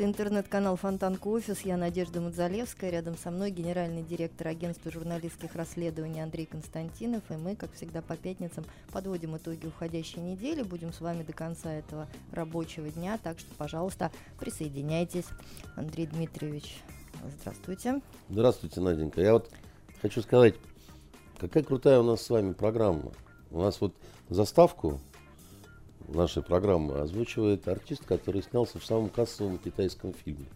Это интернет-канал Фонтанка Офис. Я Надежда Мадзалевская. Рядом со мной генеральный директор агентства журналистских расследований Андрей Константинов. И мы, как всегда, по пятницам подводим итоги уходящей недели. Будем с вами до конца этого рабочего дня. Так что, пожалуйста, присоединяйтесь. Андрей Дмитриевич, здравствуйте. Здравствуйте, Наденька. Я вот хочу сказать, какая крутая у нас с вами программа. У нас вот заставку нашей программы озвучивает артист, который снялся в самом кассовом китайском фильме.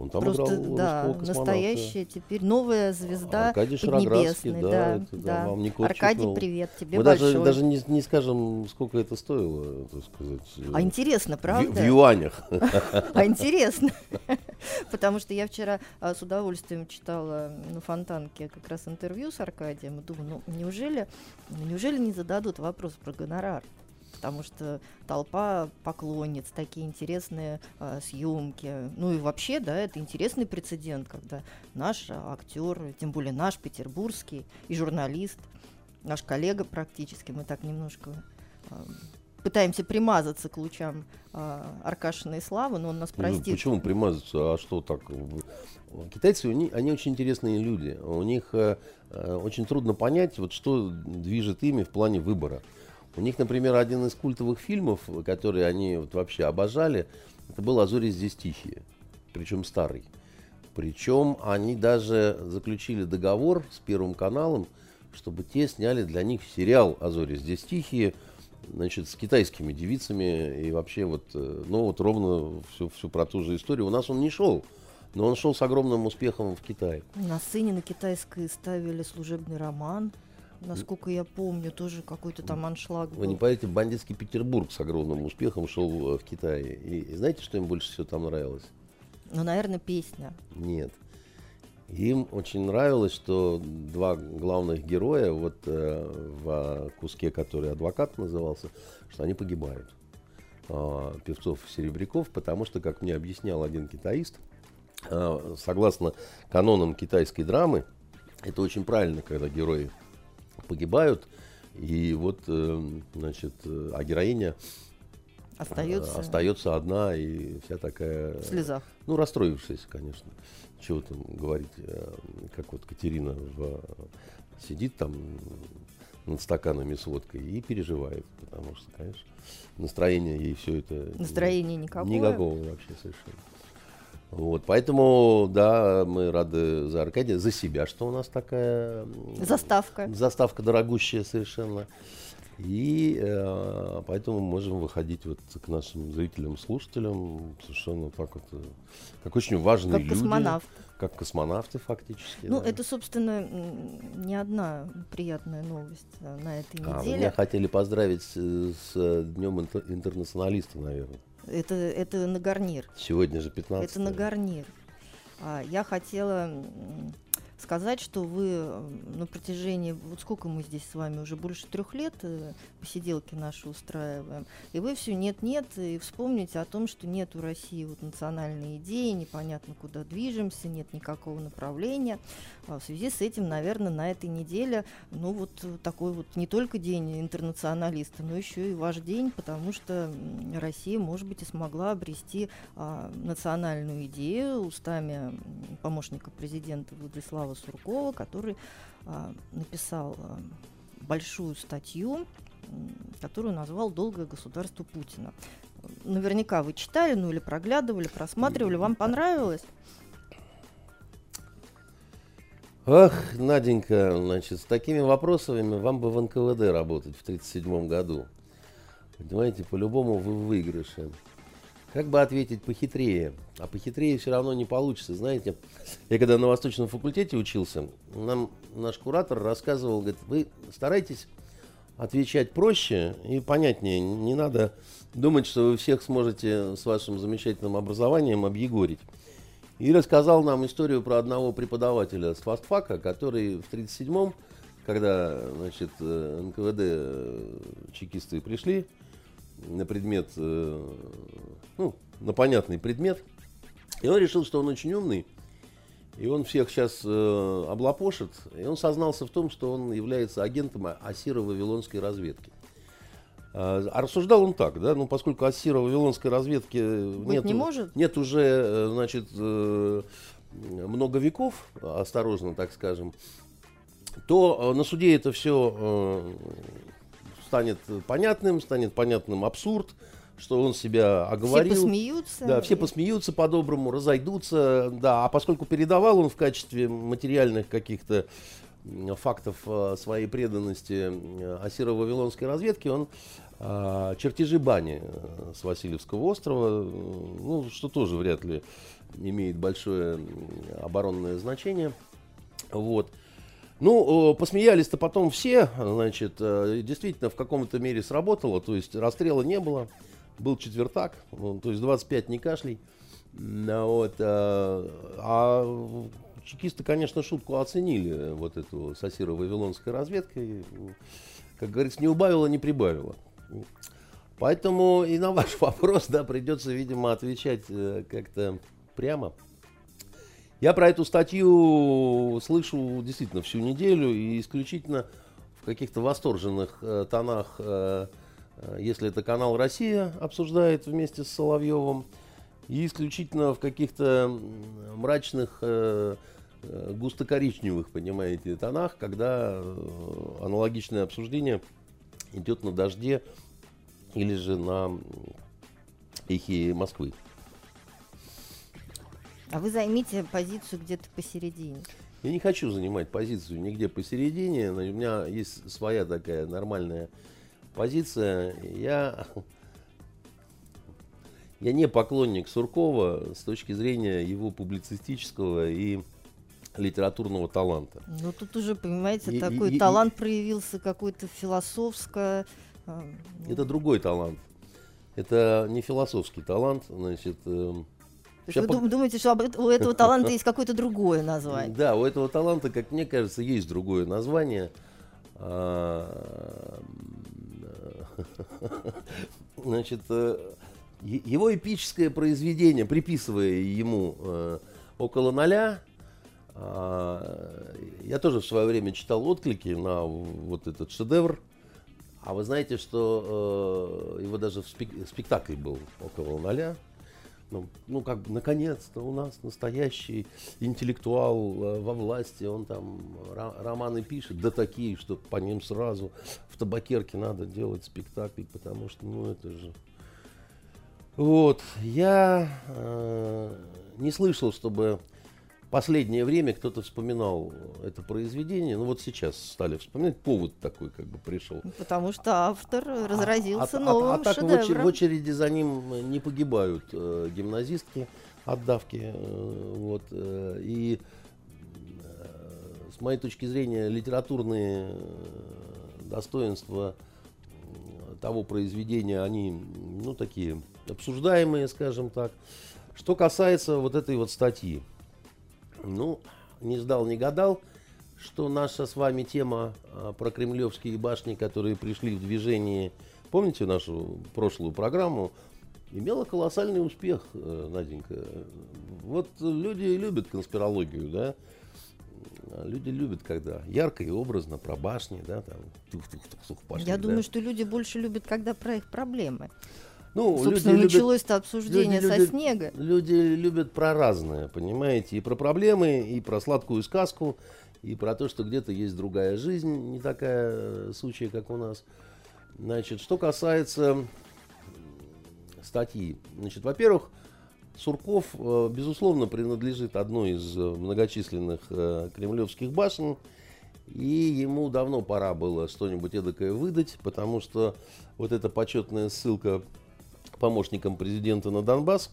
Он там Просто, играл да, настоящая теперь новая звезда Аркадий Поднебесной. Да, да, это, да. Вам не Аркадий, привет тебе Мы большой. даже, даже не, не скажем, сколько это стоило, так сказать. А интересно, правда? В, в юанях. А интересно. Потому что я вчера а, с удовольствием читала на Фонтанке как раз интервью с Аркадием. И думаю, ну неужели, неужели не зададут вопрос про гонорар? Потому что толпа поклонниц, такие интересные э, съемки. Ну и вообще, да, это интересный прецедент, когда наш актер, тем более наш петербургский и журналист, наш коллега практически, мы так немножко э, пытаемся примазаться к лучам э, Аркашиной славы, но он нас ну, простит. Ну, почему примазаться? А что так? Китайцы, они, они очень интересные люди. У них э, э, очень трудно понять, вот, что движет ими в плане выбора. У них, например, один из культовых фильмов, который они вот вообще обожали, это был «Азори здесь тихие», причем старый. Причем они даже заключили договор с Первым каналом, чтобы те сняли для них сериал «Азори здесь тихие», значит, с китайскими девицами и вообще вот, э, ну вот ровно всю, всю про ту же историю. У нас он не шел, но он шел с огромным успехом в Китае. На сцене на китайской ставили служебный роман насколько я помню, тоже какой-то там аншлаг был. Вы не поверите, бандитский Петербург с огромным успехом шел э, в Китае. И, и знаете, что им больше всего там нравилось? Ну, наверное, песня. Нет. Им очень нравилось, что два главных героя вот э, в куске, который адвокат назывался, что они погибают. Э, певцов Серебряков, потому что, как мне объяснял один китаист, э, согласно канонам китайской драмы, это очень правильно, когда герои погибают. И вот, э, значит, э, а героиня остается, остается одна и вся такая... В слезах. Ну, расстроившаяся, конечно. Чего там говорить, э, как вот Катерина в, сидит там над стаканами с водкой и переживает, потому что, конечно, настроение ей все это... Настроение никакого? Никакого вообще совершенно. Вот, поэтому, да, мы рады за Аркадия, за себя, что у нас такая... Заставка. Заставка дорогущая совершенно. И э, поэтому можем выходить вот к нашим зрителям, слушателям совершенно так вот, э, как очень важные как люди. Космонавт. Как космонавты фактически. Ну, да. это, собственно, не одна приятная новость э, на этой неделе. А, меня хотели поздравить с, с Днем интернационалиста, наверное. Это, это на гарнир. Сегодня же 15 Это на гарнир. А, я хотела сказать, что вы на протяжении, вот сколько мы здесь с вами, уже больше трех лет э, посиделки наши устраиваем, и вы все нет-нет, и вспомните о том, что нет у России вот национальной идеи, непонятно куда движемся, нет никакого направления. А в связи с этим, наверное, на этой неделе, ну вот такой вот не только день интернационалиста, но еще и ваш день, потому что Россия, может быть, и смогла обрести а, национальную идею устами помощника президента Владислава Вячеслава Суркова, который а, написал а, большую статью, которую назвал «Долгое государство Путина». Наверняка вы читали, ну или проглядывали, просматривали. Вам понравилось? Ах, Наденька, значит, с такими вопросами вам бы в НКВД работать в 1937 году. Понимаете, по-любому вы в выигрыше. Как бы ответить похитрее? А похитрее все равно не получится. Знаете, я когда на Восточном факультете учился, нам наш куратор рассказывал, говорит, вы старайтесь отвечать проще и понятнее. Не надо думать, что вы всех сможете с вашим замечательным образованием объегорить. И рассказал нам историю про одного преподавателя с фастфака, который в 1937-м, когда значит, э, НКВД э, чекисты пришли на предмет, э, ну, на понятный предмет, и он решил, что он очень умный, и он всех сейчас э, облапошит. И он сознался в том, что он является агентом Ассиро-Вавилонской разведки. А, а рассуждал он так, да, ну поскольку Ассиро-Вавилонской разведки нет, не может? нет уже, э, значит, э, много веков, осторожно так скажем, то на суде это все станет понятным, станет понятным абсурд, что он себя оговорил. Все посмеются. Да, все посмеются по-доброму, разойдутся. Да, а поскольку передавал он в качестве материальных каких-то фактов э, своей преданности э, Асиро-Вавилонской разведки, он э, чертежи бани с Васильевского острова, ну, что тоже вряд ли имеет большое оборонное значение. Вот. Ну, посмеялись-то потом все, значит, действительно в каком-то мере сработало, то есть расстрела не было был четвертак, ну, то есть 25 не кашлей. Вот, а, а чекисты, конечно, шутку оценили, вот эту сосиро-вавилонской разведкой. Как говорится, не убавила, не прибавила. Поэтому и на ваш вопрос, да, придется, видимо, отвечать э, как-то прямо. Я про эту статью слышу действительно всю неделю и исключительно в каких-то восторженных э, тонах э, Э, если это канал «Россия» обсуждает вместе с Соловьевым, и исключительно в каких-то мрачных, э, э, густо-коричневых, понимаете, тонах, когда аналогичное обсуждение идет на «Дожде» или же на эхе Москвы. А вы займите позицию где-то посередине. Я не хочу занимать позицию нигде посередине. У меня есть своя такая нормальная позиция. Я, я не поклонник Суркова с точки зрения его публицистического и литературного таланта. Ну тут уже, понимаете, и, такой и, талант и, проявился какой-то философско. А. Это другой талант. Это не философский талант, значит. Вы по... думаете, что у этого таланта есть какое-то другое название? Да, у этого таланта, как мне кажется, есть другое название. А, Значит, э, его эпическое произведение, приписывая ему э, около ноля, а, я тоже в свое время читал отклики на вот этот шедевр. А вы знаете, что э, его даже в спектакль был около ноля. Ну, ну, как бы, наконец-то у нас настоящий интеллектуал э, во власти, он там романы пишет, да такие, что по ним сразу в табакерке надо делать спектакль, потому что, ну, это же... Вот, я э, не слышал, чтобы последнее время кто-то вспоминал это произведение. Ну вот сейчас стали вспоминать, повод такой как бы пришел. Потому что автор разразился а, новым а, а, а так шедевром. в очереди за ним не погибают э, гимназистки от давки. Э, вот, э, и э, с моей точки зрения литературные достоинства того произведения, они, ну, такие обсуждаемые, скажем так. Что касается вот этой вот статьи, ну, не ждал, не гадал, что наша с вами тема а, про кремлевские башни, которые пришли в движение, помните нашу прошлую программу, имела колоссальный успех, э, Наденька. Вот люди любят конспирологию, да, Люди любят, когда ярко и образно про башни, да, там, тух-тух-тух, башни. Я да. думаю, что люди больше любят, когда про их проблемы. Ну, Собственно, началось-то обсуждение люди, со люди, снега. Люди любят про разное, понимаете, и про проблемы, и про сладкую сказку, и про то, что где-то есть другая жизнь, не такая э, случая, как у нас. Значит, что касается статьи. Значит, во-первых, Сурков, э, безусловно, принадлежит одной из э, многочисленных кремлевских башен, и ему давно пора было что-нибудь эдакое выдать, потому что вот эта почетная ссылка помощником президента на Донбасс,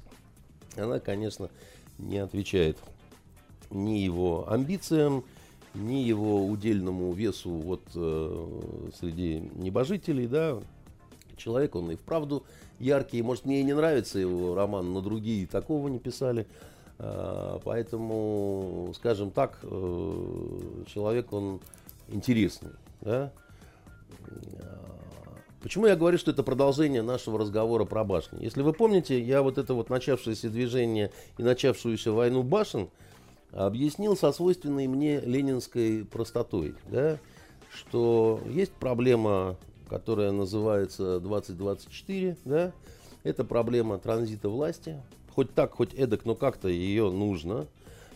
она, конечно, не отвечает ни его амбициям, ни его удельному весу вот э, среди небожителей, да. Человек он и вправду яркий. Может, мне и не нравится его роман, но другие такого не писали. А, поэтому, скажем так, э, человек он интересный, да. Почему я говорю, что это продолжение нашего разговора про башни? Если вы помните, я вот это вот начавшееся движение и начавшуюся войну башен объяснил со свойственной мне ленинской простотой, да, что есть проблема, которая называется 2024, да, это проблема транзита власти, хоть так, хоть эдак, но как-то ее нужно.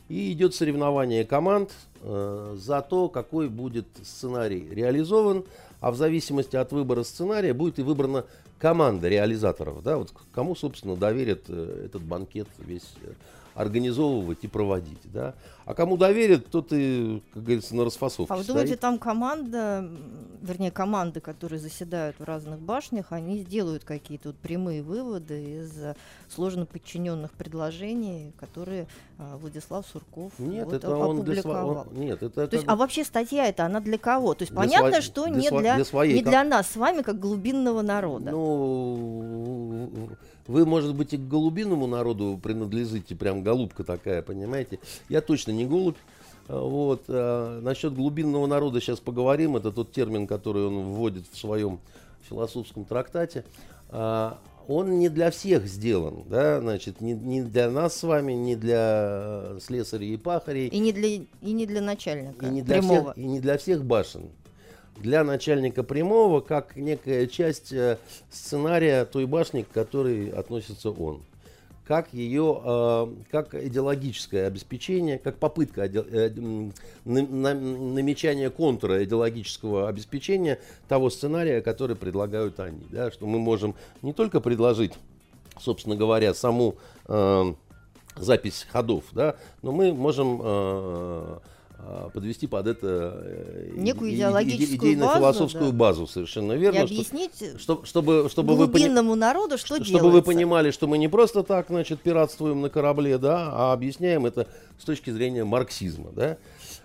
И идет соревнование команд э, за то, какой будет сценарий реализован, а в зависимости от выбора сценария будет и выбрана команда реализаторов. Да, вот кому, собственно, доверят э, этот банкет весь э, организовывать и проводить. Да? А кому доверят, тот и, как говорится, на расфасовке А вы думаете, там команда, вернее, команды, которые заседают в разных башнях, они сделают какие-то вот прямые выводы из сложно подчиненных предложений, которые а, Владислав Сурков нет, вот, это он для сво... нет, это То есть, а вообще статья это она для кого? То есть понятно, сво... что для не, для, для своей... не для нас с вами, как глубинного народа. Ну, вы, может быть, и к голубиному народу принадлежите, прям голубка такая, понимаете? Я точно не голубь. А, вот. А, насчет глубинного народа сейчас поговорим. Это тот термин, который он вводит в своем философском трактате. А, он не для всех сделан, да, значит, не, не для нас с вами, не для слесарей и пахарей. И не для, и не для начальника и не для прямого. Всех, и не для всех башен для начальника прямого как некая часть э, сценария той башни, к которой относится он. Как ее, э, как идеологическое обеспечение, как попытка э, намечания контура идеологического обеспечения того сценария, который предлагают они. Да, что мы можем не только предложить, собственно говоря, саму запись ходов, да, но мы можем подвести под это э, некую идеологическую идейно-философскую базу, да. базу, совершенно верно. И объяснить что, чтобы, чтобы глубинному вы, народу, что, что Чтобы вы понимали, что мы не просто так, значит, пиратствуем на корабле, да, а объясняем это с точки зрения марксизма, да.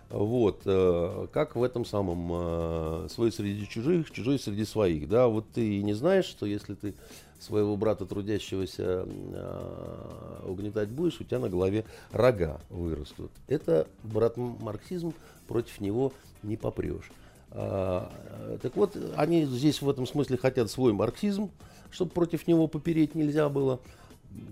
Вот, э, как в этом самом э, свой среди чужих, чужой среди своих, да, вот ты не знаешь, что если ты своего брата трудящегося э, угнетать будешь, у тебя на голове рога вырастут. Это брат марксизм, против него не попрешь. А, так вот, они здесь в этом смысле хотят свой марксизм, чтобы против него попереть нельзя было.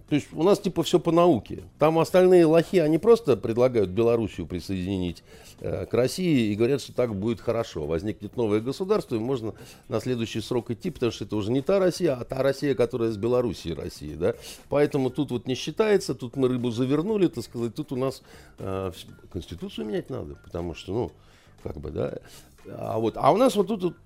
То есть у нас типа все по науке. Там остальные лохи, они просто предлагают Белоруссию присоединить э, к России и говорят, что так будет хорошо. Возникнет новое государство, и можно на следующий срок идти, потому что это уже не та Россия, а та Россия, которая с Белоруссией России. Да? Поэтому тут вот не считается, тут мы рыбу завернули, так сказать, тут у нас э, Конституцию менять надо, потому что, ну, как бы, да. А, вот, а у нас вот тут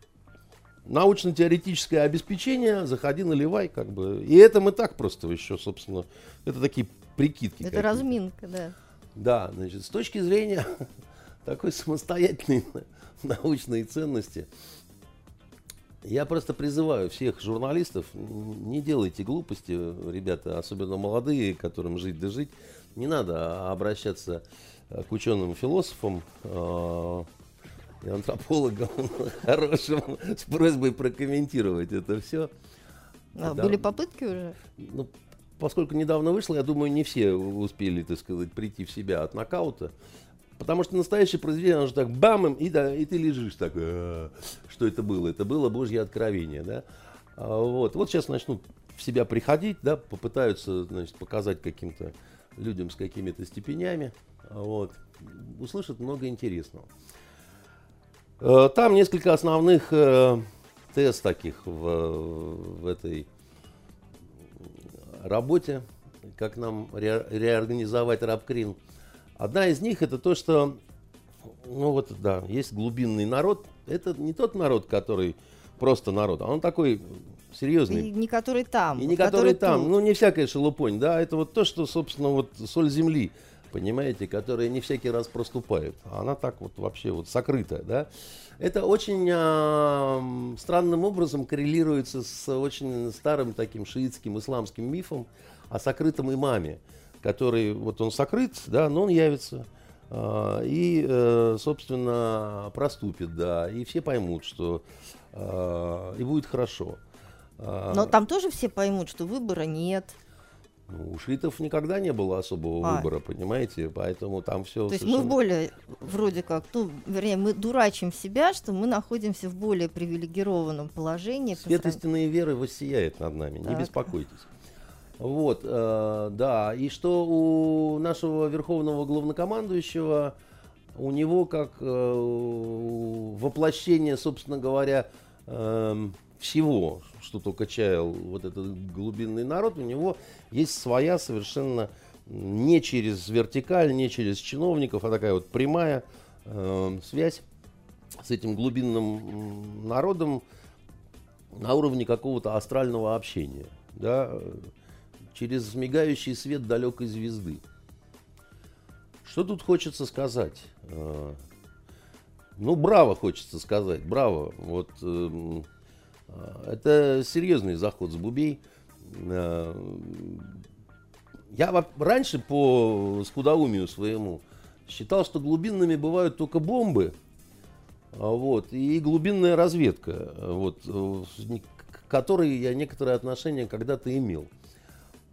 научно-теоретическое обеспечение, заходи, наливай, как бы. И это мы так просто еще, собственно, это такие прикидки. Это разминка, да. Да, значит, с точки зрения такой самостоятельной научной ценности, я просто призываю всех журналистов, не делайте глупости, ребята, особенно молодые, которым жить да жить. Не надо обращаться к ученым-философам, а, и антропологом хорошим с просьбой прокомментировать это все. А, да. Были попытки уже? Ну, поскольку недавно вышло, я думаю, не все успели, так сказать, прийти в себя от нокаута. Потому что настоящее произведение, оно же так бам, и, да, и ты лежишь так, «А, что это было? Это было Божье откровение, да? А, вот, вот сейчас начнут в себя приходить, да, попытаются, значит, показать каким-то людям с какими-то степенями, вот, услышат много интересного. Э, там несколько основных э, тест таких в, в этой работе, как нам ре, реорганизовать рабкрин. Одна из них это то, что, ну вот, да, есть глубинный народ. Это не тот народ, который просто народ, а он такой серьезный. И не который там. И не который, который там. Тут. Ну, не всякая шелупонь, да, это вот то, что, собственно, вот соль земли понимаете, которые не всякий раз проступают. Она так вот вообще вот сокрытая, да. Это очень э, странным образом коррелируется с очень старым таким шиитским исламским мифом о сокрытом имаме, который, вот он сокрыт, да, но он явится. а, и, э, собственно, проступит, да, и все поймут, что а, и будет хорошо. Но там тоже все поймут, что выбора нет. Ну, у шиитов никогда не было особого а. выбора, понимаете, поэтому там все. То совершенно... есть мы более, вроде как, ну, вернее, мы дурачим себя, что мы находимся в более привилегированном положении. Свет по... истинной веры воссияет над нами, так. не беспокойтесь. Вот, э, да, и что у нашего верховного главнокомандующего, у него как э, воплощение, собственно говоря, э, всего, что только чаял вот этот глубинный народ, у него есть своя совершенно не через вертикаль, не через чиновников, а такая вот прямая э, связь с этим глубинным народом на уровне какого-то астрального общения, да, через мигающий свет далекой звезды. Что тут хочется сказать? Э, ну, браво хочется сказать, браво. Вот э, это серьезный заход с бубей. Э, я раньше по скудоумию своему считал, что глубинными бывают только бомбы, вот, и глубинная разведка, вот, к которой я некоторое отношение когда-то имел.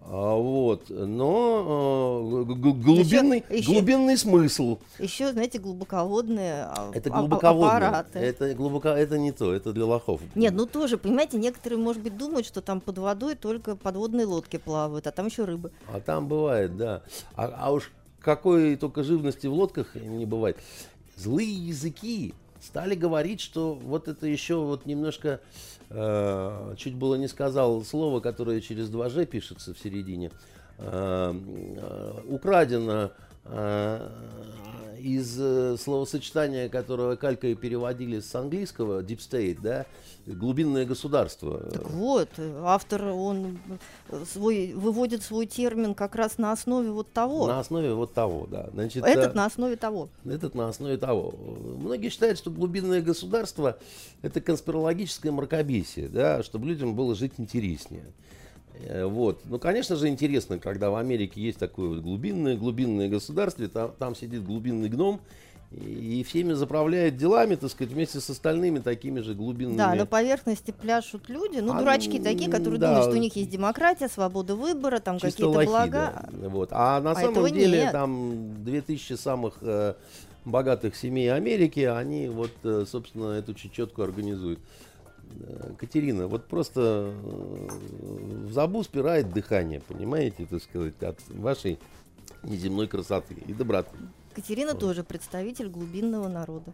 А, вот, но э, глубинный, еще, глубинный еще, смысл. Еще, знаете, глубоководные а, это глубоководные. аппараты. Это, глубоко, это не то, это для лохов. Нет, ну тоже, понимаете, некоторые, может быть, думают, что там под водой только подводные лодки плавают, а там еще рыбы. А там бывает, да. А, а уж какой только живности в лодках не бывает. Злые языки стали говорить, что вот это еще вот немножко Э, чуть было не сказал слово, которое через 2G пишется в середине, э, э, украдено из словосочетания, которое калькой переводили с английского, deep state, да, глубинное государство. Так вот, автор, он свой, выводит свой термин как раз на основе вот того. На основе вот того, да. Значит, этот а, на основе того. Этот на основе того. Многие считают, что глубинное государство – это конспирологическое мракобесие, да, чтобы людям было жить интереснее. Э, вот. Ну, конечно же, интересно, когда в Америке есть такое вот глубинное, глубинное государство, там, там сидит глубинный гном, и всеми заправляет делами, так сказать, вместе с остальными такими же глубинными. Да, на поверхности пляшут люди, ну, а, дурачки такие, которые да, думают, что у них есть демократия, свобода выбора, там какие-то блага. Да. Вот. А на а самом деле нет. там 2000 самых э, богатых семей Америки, они вот, э, собственно, эту чечетку организуют. Э, Катерина, вот просто э, в забу спирает дыхание, понимаете, так сказать, от вашей неземной красоты и доброты. Катерина вот. тоже представитель глубинного народа.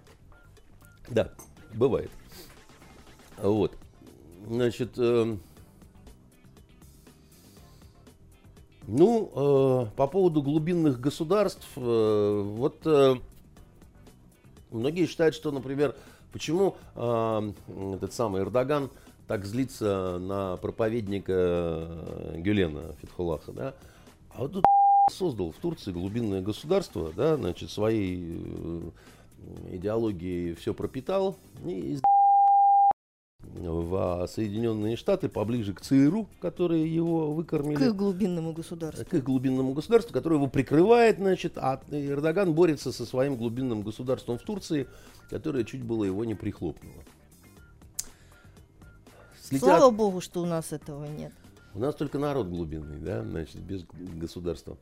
Да, бывает. Вот. Значит, э, ну, э, по поводу глубинных государств, э, вот э, многие считают, что, например, почему э, этот самый Эрдоган так злится на проповедника э, Гюлена Фетхулаха, да? А вот тут создал в Турции глубинное государство, да, значит, своей э, идеологией все пропитал и в Соединенные Штаты поближе к ЦРУ, которые его выкормили. К их глубинному государству. К их глубинному государству, которое его прикрывает, значит, а Эрдоган борется со своим глубинным государством в Турции, которое чуть было его не прихлопнуло. Слава богу, что у нас этого нет. У нас только народ глубинный, да, значит, без государства.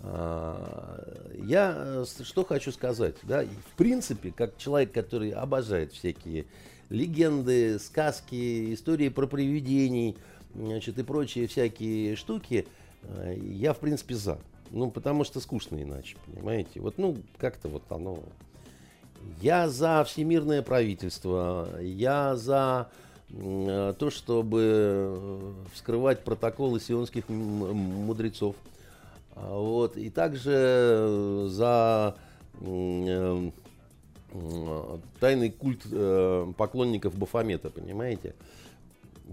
А, я э, что хочу сказать, да, в принципе, как человек, который обожает всякие легенды, сказки, истории про привидений, значит, и прочие всякие штуки, э, я, в принципе, за. Ну, потому что скучно иначе, понимаете? Вот, ну, как-то вот оно... Я за всемирное правительство, я за Э, то, чтобы э, вскрывать протоколы сионских мудрецов. А, вот. И также за э, тайный культ поклонников Бафомета, понимаете?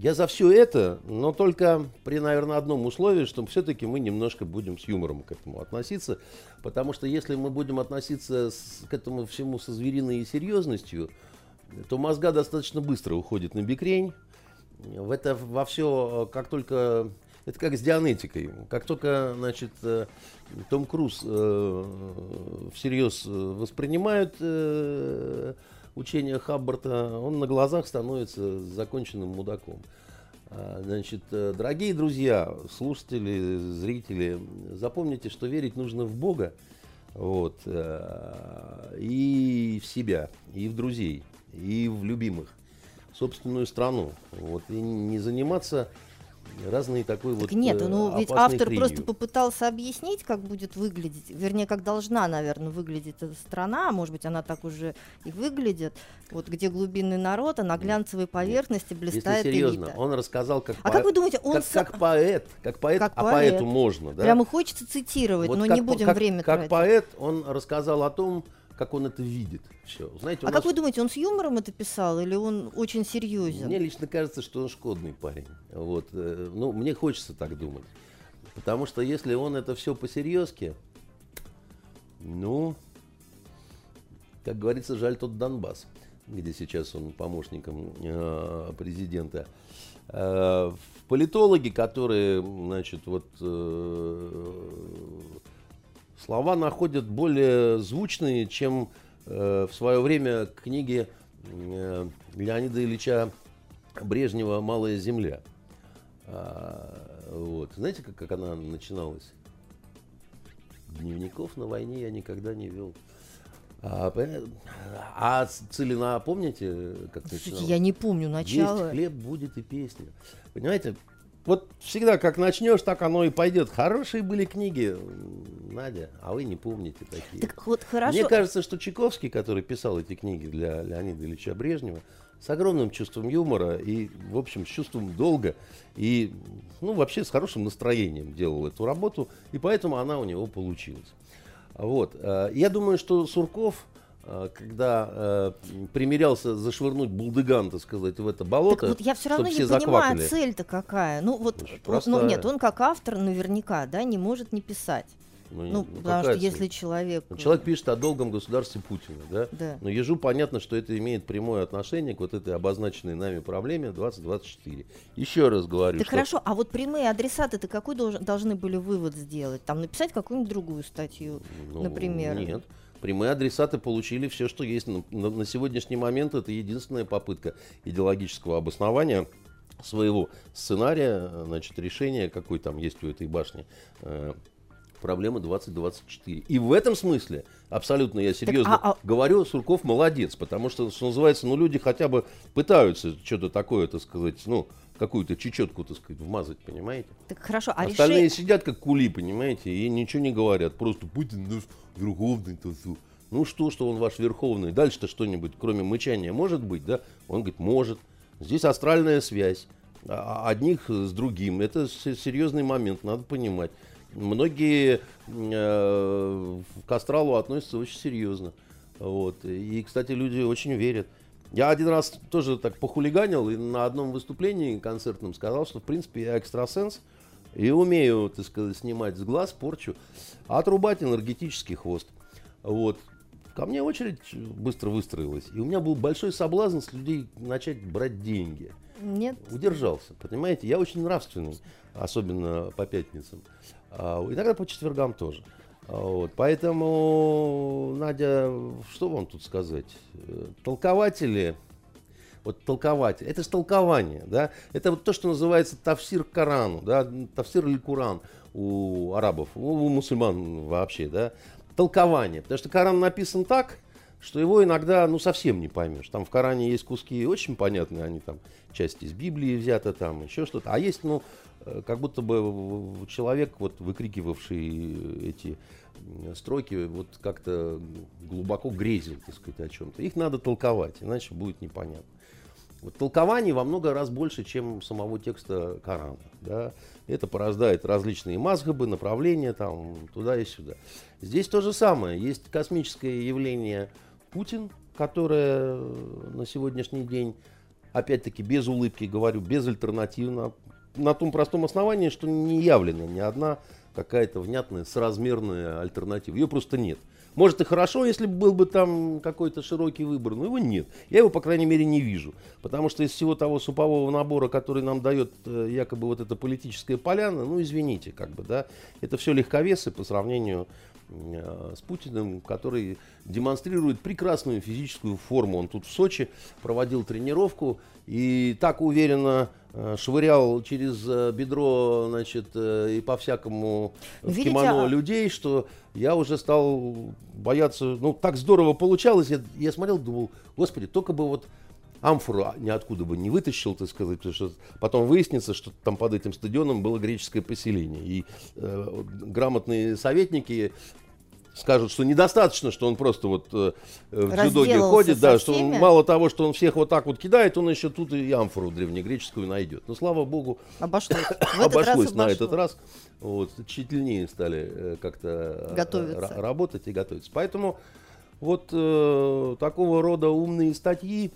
Я за все это, но только при, наверное, одном условии, что все-таки мы немножко будем с юмором к этому относиться. Потому что если мы будем относиться с, к этому всему со звериной серьезностью, то мозга достаточно быстро уходит на бикрень. В это во все, как только Это как с дианетикой. Как только, значит, э, Том Круз э, всерьез э, воспринимает э, учение Хаббарта, он на глазах становится законченным мудаком. А, Значит, э, дорогие друзья, слушатели, зрители, запомните, что верить нужно в Бога, вот, э, и в себя, и в друзей, и в любимых, в собственную страну. Вот, и не заниматься разной такой вот Так нет, э, ну ведь автор просто хренью. попытался объяснить, как будет выглядеть, вернее, как должна, наверное, выглядеть эта страна, может быть, она так уже и выглядит, вот где глубинный народ, а на глянцевой поверхности Если блистает серьезно, элита. он рассказал как, А поэ- как вы думаете, он как, са- как поэт, как поэт, Как а поэт. поэту можно, да? Прямо хочется цитировать, Вот но как не по- будем как- время Как тратить. поэт он рассказал о том, как он это видит. Все. Знаете, А нас- как вы думаете, он с юмором это писал или он очень серьезен? Мне лично кажется, что он шкодный парень. Вот. э, Ну, мне хочется так думать. Потому что если он это все по-серьезки, ну, как говорится, жаль тот Донбасс, где сейчас он помощником э, президента. Э, политологи, которые, значит, вот э, слова находят более звучные, чем э, в свое время книги э, Леонида Ильича Брежнева «Малая земля». А, вот. Знаете, как, как она начиналась? Дневников на войне я никогда не вел. А, а Целина, помните, как Слушайте, начиналась? я не помню начало. Есть хлеб, будет и песня. Понимаете, вот всегда как начнешь, так оно и пойдет. Хорошие были книги, Надя, а вы не помните такие. Так вот хорошо. Мне кажется, что Чайковский, который писал эти книги для Леонида Ильича Брежнева, с огромным чувством юмора и, в общем, с чувством долга и, ну, вообще с хорошим настроением делал эту работу, и поэтому она у него получилась. Вот. э, Я думаю, что Сурков, когда э, примерялся зашвырнуть булдыган, так сказать, в это болото, Так вот я все равно не понимаю, заквакали. цель-то какая. Ну вот, он- ну нет, он как автор наверняка, да, не может не писать. Ну, Ну, ну, потому что какая если цель? человек... Ну, Человек пишет о долгом государстве Путина, да? Да. Но ежу понятно, что это имеет прямое отношение к вот этой обозначенной нами проблеме 2024. Еще раз говорю, Так что хорошо, а вот прямые адресаты-то какой долж- должны были вывод сделать? Там написать какую-нибудь другую статью, Ну, например? Нет. Прямые адресаты получили все, что есть. На, на- на сегодняшний момент это единственная попытка идеологического обоснования своего сценария, значит, решения, какой там есть у этой башни, э, проблемы 2024. И в этом смысле, абсолютно я серьезно а- а- говорю, Сурков молодец, потому что, что называется, ну, люди хотя бы пытаются что-то такое, так сказать, ну, какую-то чечетку, так сказать, вмазать, понимаете? Так хорошо, а Остальные решение... сидят как кули, понимаете, и ничего не говорят. Просто Путин наш верховный. то всё». Ну что, что он ваш верховный? Дальше-то что-нибудь, кроме мычания, может быть, да? Он говорит, может. Здесь астральная связь. а- Одних с другим. Это се- серьезный момент, надо понимать. Многие э, к астралу относятся очень серьезно. Вот. И, кстати, люди очень верят. Я один раз тоже так похулиганил и на одном выступлении концертном сказал, что в принципе я экстрасенс и умею, так сказать, снимать с глаз порчу, а отрубать энергетический хвост. Вот. Ко мне очередь быстро выстроилась. И у меня был большой соблазн с людей начать брать деньги. Нет? Удержался, понимаете? Я очень нравственный, особенно по пятницам. А, иногда по четвергам тоже. Вот, поэтому, Надя, что вам тут сказать? Э, Толкователи, вот толкователь, это же толкование, да? Это вот то, что называется тавсир к Корану, да? Тавсир или Куран у арабов, у, мусульман вообще, да? Толкование, потому что Коран написан так, что его иногда, ну, совсем не поймешь. Там в Коране есть куски очень понятные, они там, часть из Библии взята, там, еще что-то. А есть, ну, как будто бы человек, вот, выкрикивавший эти строки, вот как-то глубоко грезил, так сказать, о чем-то. Их надо толковать, иначе будет непонятно. Вот толкований во много раз больше, чем самого текста Корана. Да? Это порождает различные мазгабы, направления там, туда и сюда. Здесь то же самое. Есть космическое явление Путин, которое на сегодняшний день, опять-таки без улыбки говорю, безальтернативно, на том простом основании, что не явлена ни одна какая-то внятная, соразмерная альтернатива. Ее просто нет. Может и хорошо, если был бы там какой-то широкий выбор, но его нет. Я его, по крайней мере, не вижу. Потому что из всего того супового набора, который нам дает э, якобы вот эта политическая поляна, ну извините, как бы, да, это все легковесы по сравнению с Путиным, который демонстрирует прекрасную физическую форму. Он тут в Сочи проводил тренировку и так уверенно э, швырял через э, бедро, значит, э, и по-всякому в Видите, кимоно а- людей, что я уже стал бояться, ну, так здорово получалось, я, я смотрел, думал, господи, только бы вот амфору ниоткуда бы не вытащил, так сказать, потому что потом выяснится, что там под этим стадионом было греческое поселение. И э, грамотные советники скажут, что недостаточно, что он просто вот э, в дзюдоге ходит, да, что он мало того, что он всех вот так вот кидает, он еще тут и амфору древнегреческую найдет. Но слава богу, Обошлось. Этот обошлось на этот раз. Вот, тщательнее стали э, как-то э, работать и готовиться. Поэтому вот э, такого рода умные статьи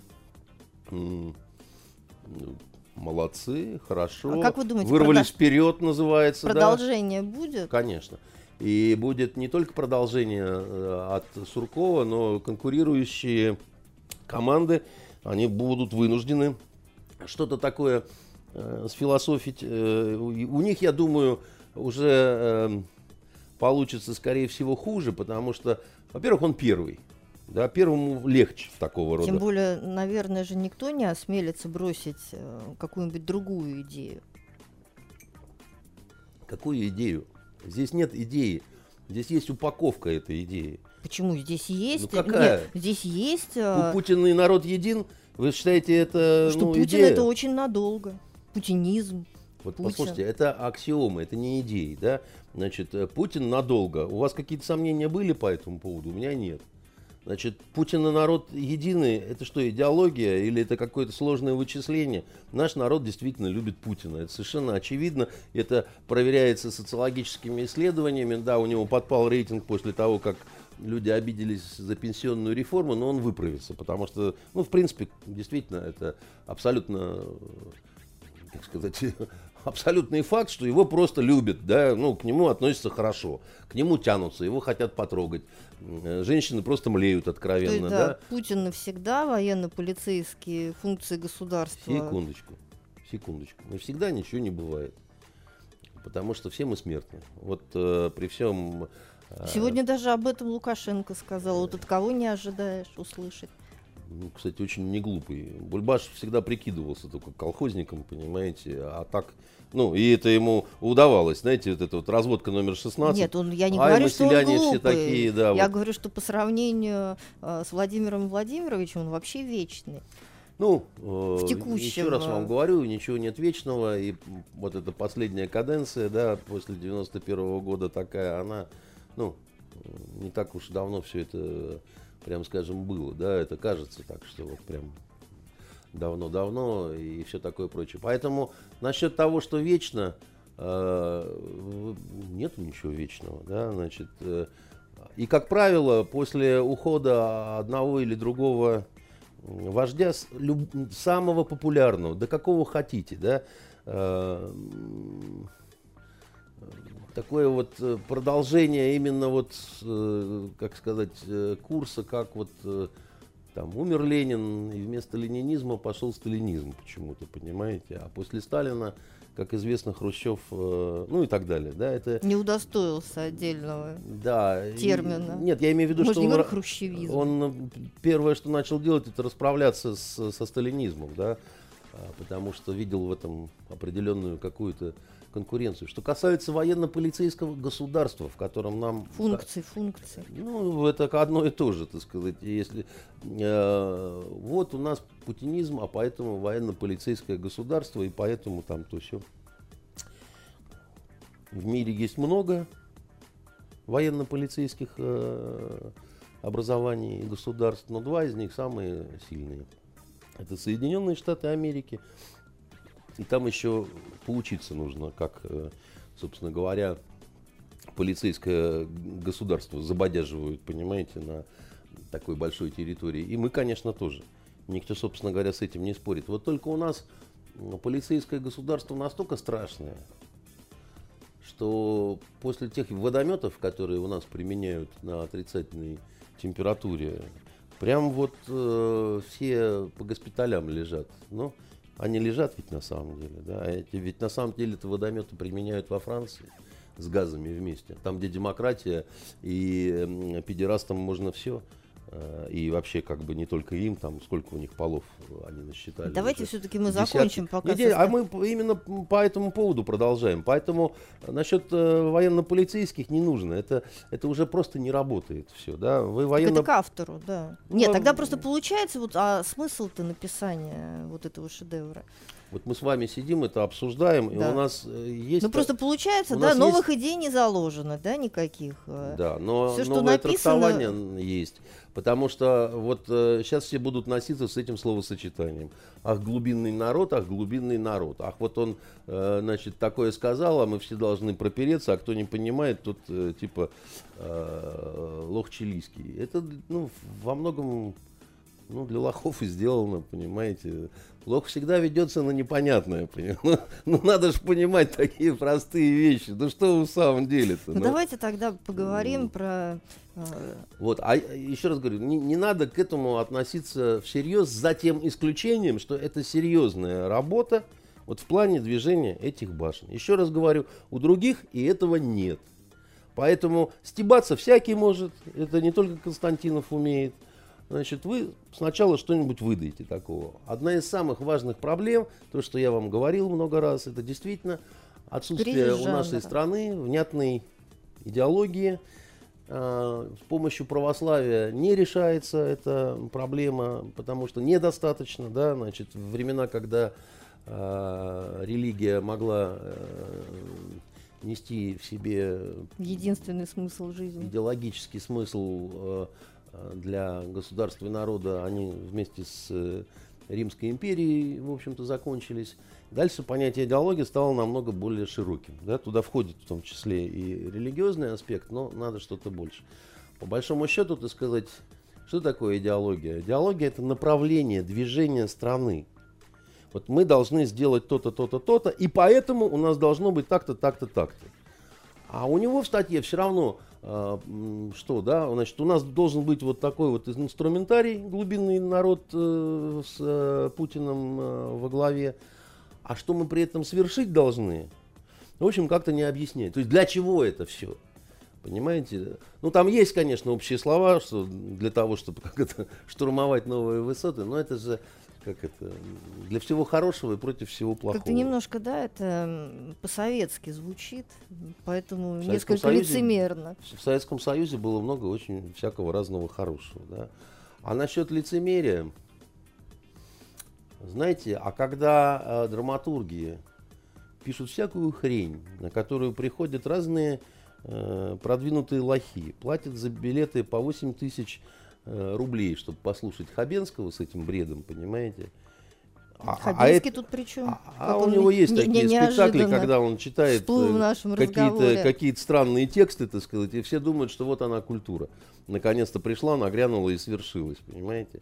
молодцы, хорошо. А как вы думаете, Вырвались продаж- вперед, называется. да. Продолжение будет? Конечно. И будет не только продолжение э, от Суркова, но конкурирующие команды, они будут вынуждены что-то такое э, сфилософить. Э, у, у них, я думаю, уже э, получится, скорее всего, хуже, потому что, во-первых, он первый. Да, первому легче такого рода. Тем более, наверное же, никто не осмелится бросить э, какую-нибудь другую идею. Какую идею? Здесь нет идеи. Здесь есть упаковка этой идеи. Почему здесь есть? Ну, какая? Нет, здесь есть, э, Путина и народ един. Вы считаете это что ну, Путин идея? это очень надолго. Путинизм. Вот Путин. послушайте, это аксиомы, это не идеи, да? Значит, э, Путин надолго. У вас какие-то сомнения были по этому поводу? У меня нет. Значит, Путин и народ едины. Это что, идеология или это какое-то сложное вычисление? Наш народ действительно любит Путина. Это совершенно очевидно. Это проверяется социологическими исследованиями. Да, у него подпал рейтинг после того, как люди обиделись за пенсионную реформу, но он выправится. Потому что, ну, в принципе, действительно, это абсолютно как сказать, абсолютный факт, что его просто любят, да, ну, к нему относятся хорошо, к нему тянутся, его хотят потрогать. М, Женщины просто млеют откровенно, да, да. Путин навсегда, военно-полицейские функции государства. Секундочку, секундочку. Навсегда ничего не бывает. Потому что все мы смертны. Вот э, при всем... э, Сегодня даже об этом Лукашенко сказал. Вот от кого не ожидаешь услышать. Ну, кстати, очень не глупый. Бульбаш всегда прикидывался только колхозником, понимаете, а так, ну, и это ему удавалось, знаете, вот эта вот разводка номер 16. Нет, он, я не Ай, говорю, что он селяне все глупый. такие, да, я вот. говорю, что по сравнению э, с Владимиром Владимировичем он вообще вечный. Ну, э, текущем, еще раз э, вам говорю, ничего нет вечного, и вот эта последняя каденция, да, после 91 года такая, она, ну, э, не так уж давно все это, прям скажем, было, да, это кажется так, что вот прям давно-давно и все такое прочее. Поэтому насчет того, что вечно, э, нету ничего вечного, да, значит, э, и, как правило, после ухода одного или другого вождя, люб- самого популярного, до какого хотите, да, э, такое вот э, продолжение именно вот, э, как сказать, э, курса, как вот там умер Ленин, и вместо ленинизма пошел сталинизм почему-то, понимаете, а после Сталина, как известно, Хрущев, ну и так далее, да, это... Не удостоился отдельного. Да. и- термина. нет, я имею в виду, Мы что он, хрущевизм. он первое, что начал делать, это расправляться с- со сталинизмом, да, а, потому что видел в этом определенную какую-то конкуренцию. Что касается военно-полицейского государства, в котором нам... Функции, функции. Ну, это одно и то же, так сказать. Если э, вот у нас путинизм, а поэтому военно-полицейское государство, и поэтому там то все. В мире есть много военно-полицейских э, образований и государств, но два из них самые сильные. Это Соединенные Штаты Америки. И там еще поучиться нужно, как, э, собственно говоря, полицейское государство забодяживают, понимаете, на такой большой территории. И мы, конечно, тоже. Никто, собственно говоря, с этим не спорит. Вот только у нас м, полицейское государство настолько страшное, что после тех водометов, которые у нас применяют на отрицательной температуре, прям вот э, все по госпиталям лежат. Ну, они лежат ведь на самом деле, да. А эти, ведь на самом деле это водометы применяют во Франции с газами вместе. Там, где демократия и педерастам можно все. Э, и вообще, как бы не только им, там сколько у них полов они насчитали. Давайте все-таки мы Десятки. закончим пока. Не, а мы именно по этому поводу продолжаем. Поэтому насчет э, военно-полицейских не нужно. Это, это уже просто не работает все. Да? Вы военно... Это к автору, да. Ну, Нет, тогда просто получается, вот, а смысл-то написания вот этого шедевра? Вот мы с вами сидим, это обсуждаем, да. и у нас э, есть... Ну просто получается, да, новых есть... идей не заложено, да, никаких. Э. Да, но Все, новое что написано... трактование есть. Потому что вот э, сейчас все будут носиться с этим словосочетанием. Ах, глубинный народ, ах, глубинный народ. Ах, вот он, э, значит, такое сказал, а мы все должны пропереться, а кто не понимает, тот э, типа э, лох чилийский. Это, ну, во многом ну, для лохов и сделано, понимаете. Лох всегда ведется на непонятное, понимаете. Ну, ну, надо же понимать такие простые вещи. Ну, что в самом деле-то? Ну, ну, давайте тогда поговорим ну, про... Э... Вот, а еще раз говорю, не, не надо к этому относиться всерьез, за тем исключением, что это серьезная работа, вот в плане движения этих башен. Еще раз говорю, у других и этого нет. Поэтому стебаться всякий может, это не только Константинов умеет значит, вы сначала что-нибудь выдаете такого. Одна из самых важных проблем, то, что я вам говорил много раз, это действительно отсутствие у нашей страны внятной идеологии. А, с помощью православия не решается эта проблема, потому что недостаточно, да, значит, времена, когда э, религия могла э, нести в себе единственный смысл жизни, идеологический смысл э, Э, для государства и народа они вместе с э, Римской империей, в общем-то, закончились. Дальше понятие идеологии стало намного более широким. Да? Туда входит в том числе и религиозный аспект, но надо что-то больше. По большому счету, так сказать, что такое идеология? Идеология – это направление движения страны. Вот мы должны сделать то-то, то-то, то-то, и поэтому у нас должно быть так-то, так-то, так-то. А у него в статье все равно что, да, значит, у нас должен быть вот такой вот инструментарий, глубинный народ э, с э, Путиным э, во главе, а что мы при этом совершить должны, в общем, как-то не объясняет. То есть для чего это все? Понимаете? Ну, там есть, конечно, общие слова, что для того, чтобы как это, штурмовать новые высоты, но это же как это, для всего хорошего и против всего плохого. Как-то немножко, да, это по-советски звучит, поэтому несколько Союзе, лицемерно. В Советском Союзе было много очень всякого разного хорошего, да. А насчет лицемерия, знаете, а когда э, драматурги пишут всякую хрень, на которую приходят разные э, продвинутые лохи, платят за билеты по 8 тысяч Э, рублей, чтобы послушать Хабенского с этим бредом, понимаете? А, а Хабенский а тут при чем? А, а у него есть не, такие не, спектакли, когда он читает э, какие-то какие странные тексты, так сказать, и все думают, что вот она культура. Наконец-то пришла, нагрянула и свершилась, понимаете?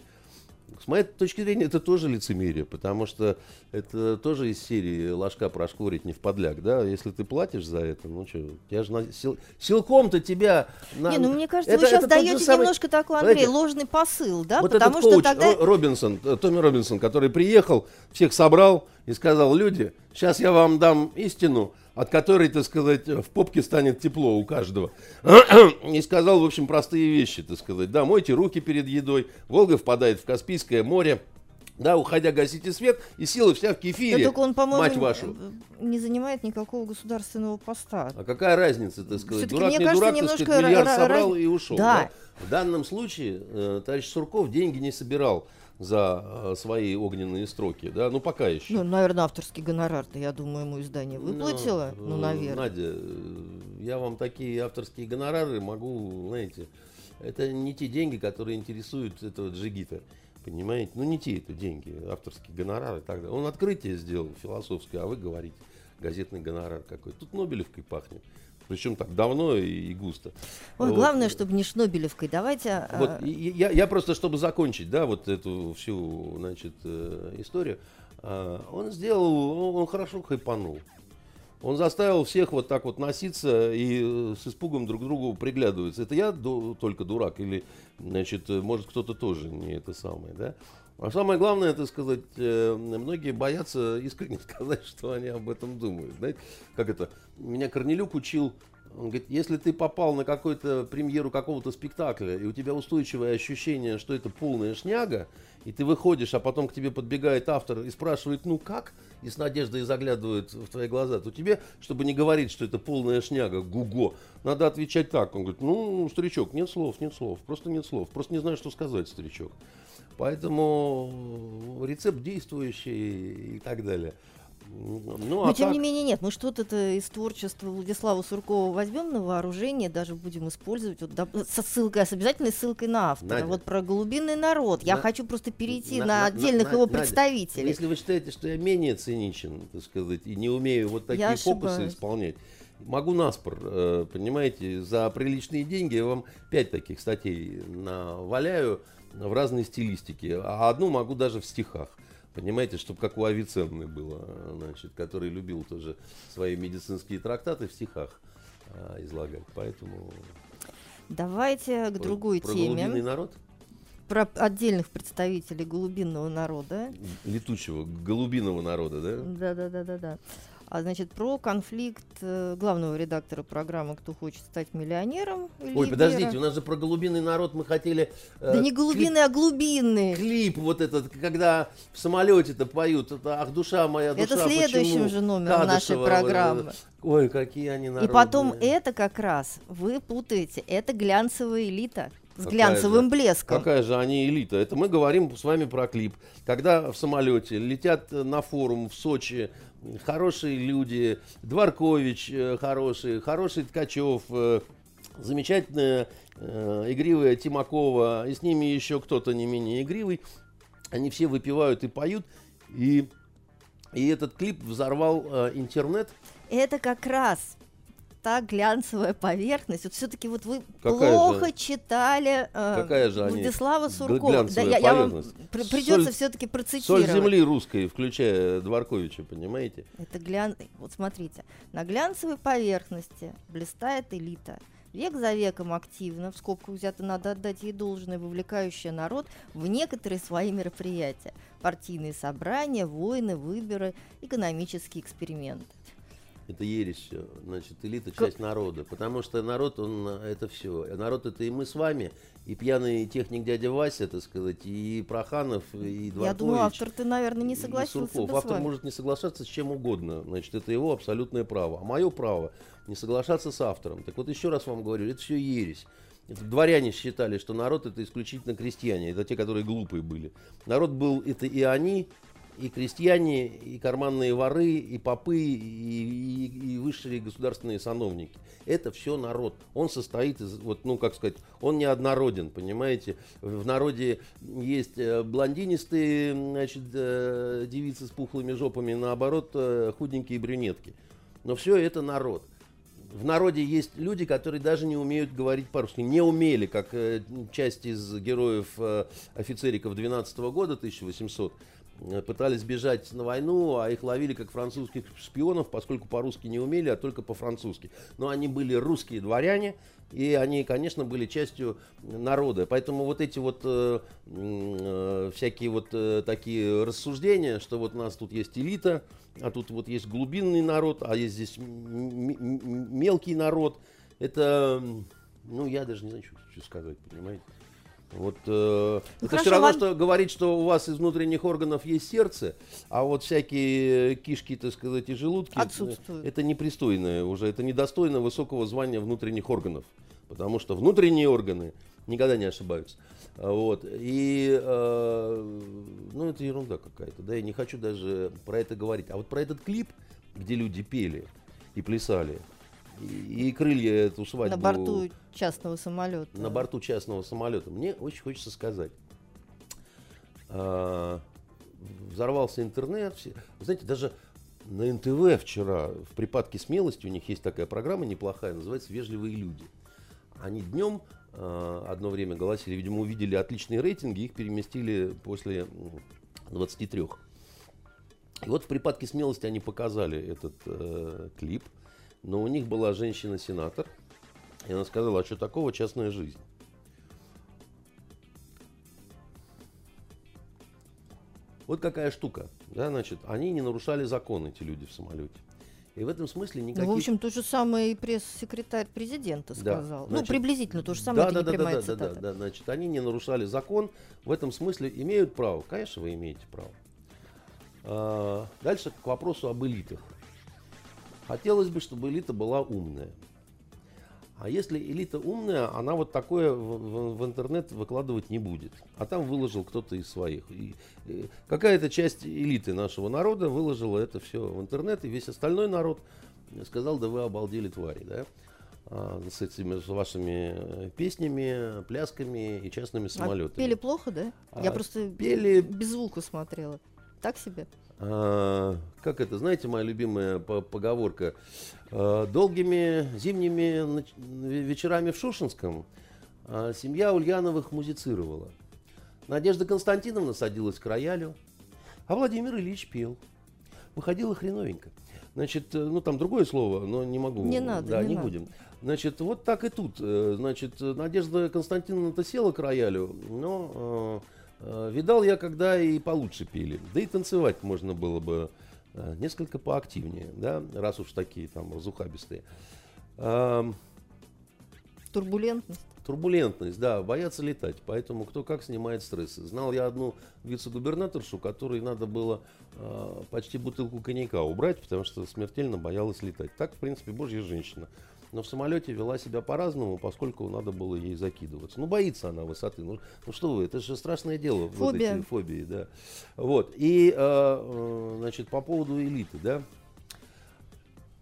С моей точки зрения, это тоже лицемерие, потому что это тоже из серии ложка прошкурить не в подляк, да? Если ты платишь за это, ну что, я же на... Сил... силком-то тебя... На... Не, ну мне кажется, это, вы сейчас даете самый... немножко такой, Андрей, Знаете, ложный посыл, да? Вот потому этот коуч, что тогда... Робинсон, э, Томми Робинсон, который приехал, всех собрал и сказал, люди, сейчас я вам дам истину, от которой, так сказать, в попке станет тепло у каждого. И сказал, в общем, простые вещи, так сказать. Да, мойте руки перед едой, Волга впадает в Каспийское море, да, уходя, гасите свет, и сила вся в кефире, да, только он, по-моему, мать вашу. не занимает никакого государственного поста. А какая разница, так сказать? Дурак мне не кажется, дурак, так сказать, миллиард собрал и ушел. Да. да. В данном случае э, товарищ Сурков деньги не собирал за э, свои огненные строки, да, ну пока еще. Ну, наверное, авторский гонорар-то, я думаю, ему издание ну, выплатило, ну, ну наверное. Надя, я вам такие авторские гонорары могу, знаете, это не те деньги, которые интересуют этого джигита, понимаете, ну не те это деньги, авторские гонорары и так далее. Он открытие сделал философское, а вы говорите, газетный гонорар какой. Тут Нобелевкой пахнет. Причем так давно и, и густо. Ой, вот. главное, чтобы не Шнобелевкой. Давайте. А, вот, а... я, я просто, чтобы закончить, да, вот эту всю, значит, э, историю, э, он сделал, он, он хорошо хайпанул. Он заставил всех вот так вот носиться и э, с испугом друг к другу приглядываться. Это я ду- только дурак или, значит, э, может кто-то тоже не это самое, да? А самое главное, это сказать, э, многие боятся искренне сказать, что они об этом думают. Знаете, как это? Меня Корнелюк учил, он говорит, если ты попал на какую-то премьеру какого-то спектакля, и у тебя устойчивое ощущение, что это полная шняга, и ты выходишь, а потом к тебе подбегает автор и спрашивает, ну как, и с надеждой заглядывает в твои глаза, то тебе, чтобы не говорить, что это полная шняга, гуго, надо отвечать так. Он говорит, ну, старичок, нет слов, нет слов, просто нет слов, просто не знаю, что сказать, старичок. Поэтому рецепт действующий и так далее. Ну, Но а тем так- не менее нет, мы что-то из творчества Владислава Суркова возьмем на вооружение, даже будем использовать вот, доп- со ссылкой, с обязательной ссылкой на автора. Надя. Вот про голубиный народ. Я На- хочу просто перейти На- на, отдельных на- его Надя, представителей. Если вы считаете, что я менее циничен, так сказать, и не умею вот такие Я фокусы ошибаюсь. исполнять, могу наспор, э, понимаете, за приличные деньги я вам пять таких статей наваляю в разной стилистике, а одну могу даже в стихах. Понимаете, чтобы как у Авиценны было, значит, который любил тоже свои медицинские трактаты в стихах э, излагать. Поэтому Давайте к про- другой про теме. голубиный народ, Про отдельных представителей голубинного народа. летучего голубиного народа, да? Да, да, да, да, да. А значит, про конфликт э, главного редактора программы «Кто хочет стать миллионером» Ой, Ильи подождите, Бера. у нас же про голубиный народ мы хотели... э, Да не голубиный, а глубинный. Клип, клип вот этот, когда в самолете-то поют, это «Ах, душа моя, душа, Это следующим почему?» же номером нашей Кадышева, программы. э, Ой, какие они И народные. потом это как раз вы путаете. Это глянцевая элита с Какая глянцевым же? блеском. Какая же они элита? Это мы говорим с вами про клип. Когда в самолете летят э, на форум в Сочи хорошие люди, Дворкович э, хороший, хороший Ткачев, э, замечательная э, игривая Тимакова, и с ними еще кто-то не менее игривый. Они все выпивают и поют, и, и этот клип взорвал интернет. Это как раз та глянцевая поверхность. Вот все-таки вот вы Какая плохо же- читали э, какая же они Владислава гл- Суркова. глянцевая я, я вам при- Соль- придется все-таки Соль процитировать. земли русской, включая Дворковича, понимаете? Это глян... Вот смотрите, на глянцевой поверхности блистает элита. Век за веком активно, в скобках взято надо отдать ей должное, вовлекающая народ в некоторые свои мероприятия. Партийные собрания, войны, выборы, экономические эксперименты. Это ересь все. Значит, элита часть народа. Потому что народ, он э, это все. Народ это и мы с вами, и пьяный техник дядя Вася, так сказать, и Проханов, и Дворкович. Я думаю, автор ты, наверное, не согласился бы с Автор вами. может не соглашаться с чем угодно. Значит, это его абсолютное право. А мое право не соглашаться с автором. Так вот, еще раз вам говорю, это все ересь. Это дворяне считали, что народ это исключительно крестьяне. Это те, которые глупые были. Народ был это и они, и крестьяне, и карманные воры, и попы, и, и- и высшие государственные сановники. Это все народ. Он состоит из, вот, ну, как сказать, он неоднороден, понимаете. В народе есть э, блондинистые, значит, э, девицы с пухлыми жопами, наоборот, э, худенькие брюнетки. Но все это народ. В народе есть люди, которые даже не умеют говорить по-русски. Не умели, как э, часть из героев э, офицериков 12 года, 1800, э, пытались бежать на войну, а их ловили как французских шпионов, поскольку по-русски не умели, а только по-французски. Но они были русские дворяне, и они, конечно, были частью народа. Поэтому вот эти вот э, э, всякие вот э, такие рассуждения, что вот у нас тут есть элита, а тут вот есть глубинный народ, а есть здесь мелкий народ. Это, ну, я даже не знаю, что, что сказать, понимаете. Вот э, это хорошо, все равно, ладно. что говорить, что у вас из внутренних органов есть сердце, а вот всякие кишки, так сказать, и желудки, это- Отсутствуют. это непристойное уже, это недостойно высокого звания внутренних органов, потому что внутренние органы никогда не ошибаются. А, Вот. И, э, ну, это ерунда какая-то, да, я не хочу даже про это говорить. А вот про этот клип, где люди пели и плясали, и, и крылья эту свадьбу... На борту частного самолета. на борту частного самолета. Мне очень хочется сказать. А, взорвался интернет. Знаете, даже на НТВ вчера в припадке смелости у них есть такая программа неплохая, называется «Вежливые люди». Они днем а, одно время голосили, видимо, увидели отличные рейтинги, их переместили после м, 23. И вот в припадке смелости они показали этот э, клип, но у них была женщина-сенатор, и она сказала, а что такого частная жизнь? Вот какая штука, да, значит, они не нарушали закон, эти люди в самолете. И в этом смысле никаких... Ну, в общем, то же самое и пресс-секретарь президента Да, сказал. значит, ну, приблизительно то же самое, да, не да, да, да, да, цитата. да, да, значит, они не нарушали закон, в этом смысле имеют право. Конечно, вы имеете право. А, дальше к вопросу об элитах. Хотелось бы, чтобы элита была умная. А если элита умная, она вот такое в, в- в интернет выкладывать не будет. А там выложил кто-то из своих. И, э, какая-то часть элиты нашего народа выложила это все в интернет, и весь остальной народ сказал, да вы обалдели твари, да? А, с этими с вашими э, песнями, плясками и частными А самолетами. пели плохо, да? Я А, просто пели- без звука смотрела. Так себе? А, как это, знаете, моя любимая по- поговорка? А, долгими зимними вечерами в Шушинском а, семья Ульяновых музицировала. Надежда Константиновна садилась к роялю, а Владимир Ильич пел. Выходило хреновенько. Значит, э, ну там другое слово, но не могу. Не надо, Да, не не надо. будем. Значит, вот так и тут. Э, Значит, э, Надежда Константиновна-то села к роялю, но э, э, видал я, когда и получше пели. Да и танцевать можно было бы э, несколько поактивнее, да, раз уж такие там разухабистые. Турбулентность. Турбулентность, да, боятся летать, поэтому кто как снимает стрессы. Знал я одну вице-губернаторшу, которой надо было э, почти бутылку коньяка убрать, потому что смертельно боялась летать. Так, в принципе, божья женщина. Но в самолете вела себя по-разному, поскольку надо было ей закидываться. Ну, боится она высоты. Ну, ну что вы, это же страшное дело. вот Фобия. эти фобии, да. Вот. И, э, э, значит, по поводу элиты, да.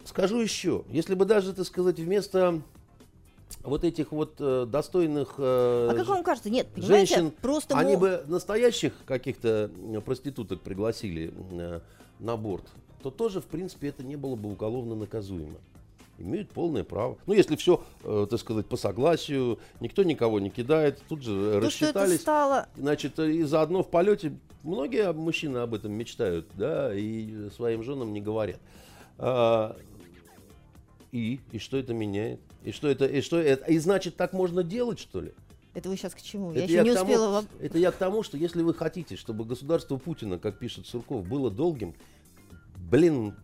Скажу еще, если бы даже, так сказать, вместо вот этих вот э, достойных э, А как вам кажется? Нет, понимаете, женщин, просто они мо- бы настоящих каких-то проституток пригласили э, на борт, то тоже, в принципе, это не было бы уголовно наказуемо. Имеют полное право. Ну, если все, так сказать, по согласию, никто никого не кидает, тут же э, то, что это рассчитались. стало Значит, и заодно в полете многие мужчины об этом мечтают, да, и своим женам не говорят. А, и, и что это меняет? И что это, и что это, и значит так можно делать, что ли? Это вы сейчас к чему? Это я еще не тому- успела вам... Это я к тому, что если вы хотите, чтобы государство Путина, как пишет Сурков, было долгим, блин,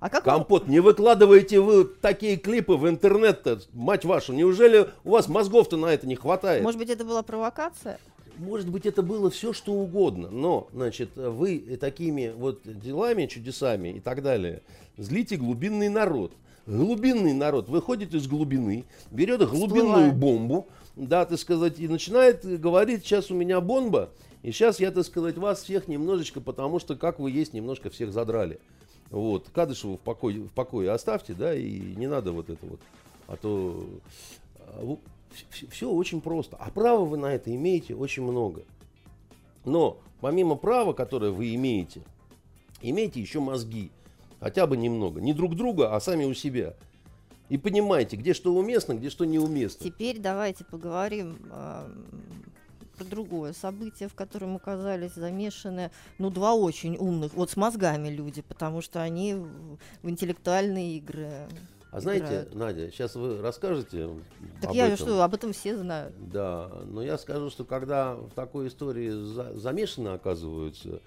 А как компот, не выкладываете вы такие клипы в интернет-то, мать вашу, неужели у вас мозгов-то на это не хватает? Может быть, это была провокация? Может быть, это было все, что угодно, но, значит, вы такими вот делами, чудесами и так далее злите глубинный народ. Глубинный народ выходит из глубины, берет глубинную Всплывает. бомбу, да, так сказать, и начинает говорить, сейчас у меня бомба, и сейчас я, так сказать, вас всех немножечко, потому что как вы есть, немножко всех задрали. Вот, Кадышеву в покое, в покое оставьте, да, и не надо вот это вот, а то все очень просто. А права вы на это имеете очень много. Но помимо права, которое вы имеете, имейте еще мозги. Хотя бы немного. Не друг друга, а сами у себя. И понимаете, где что уместно, где что неуместно. Теперь давайте поговорим а, про другое событие, в котором оказались замешаны, ну, два очень умных, вот с мозгами люди, потому что они в, интеллектуальные игры. А знаете, играют. Надя, сейчас вы расскажете Так об я этом. что, об этом все знают. Да, но я скажу, что когда в такой истории за- замешаны оказываются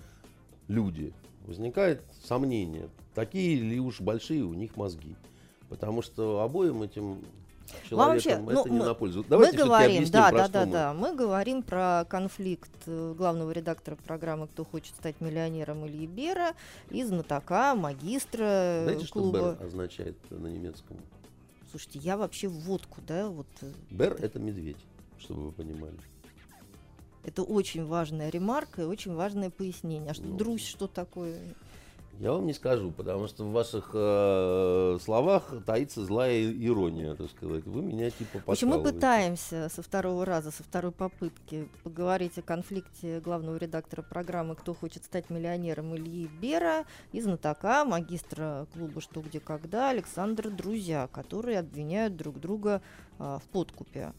люди, возникает сомнение, такие ли уж большие у них мозги. Потому что обоим этим Вам вообще, человеком ну, это не мы- на пользу. Давайте мы говорим, да, да, да, да, мы говорим про конфликт э, главного редактора программы «Кто хочет стать миллионером» Ильи Бера и знатока, магистра э, Знаете, что клуба. Бер означает на немецком? Слушайте, я вообще в водку, да, вот э, Бер это медведь, чтобы вы понимали. это очень важная ремарка и очень важное пояснение. А что Ну. друзь, что такое? Я вам не скажу, потому что в ваших э, словах таится злая ирония, так сказать. Вы меня типа общем, мы пытаемся со второго раза, со второй попытки поговорить о конфликте главного редактора программы «Кто хочет стать миллионером» Ильи Бера и знатока, магистра клуба «Что, где, когда» Александра Друзья, которые обвиняют друг друга а, в подкупе.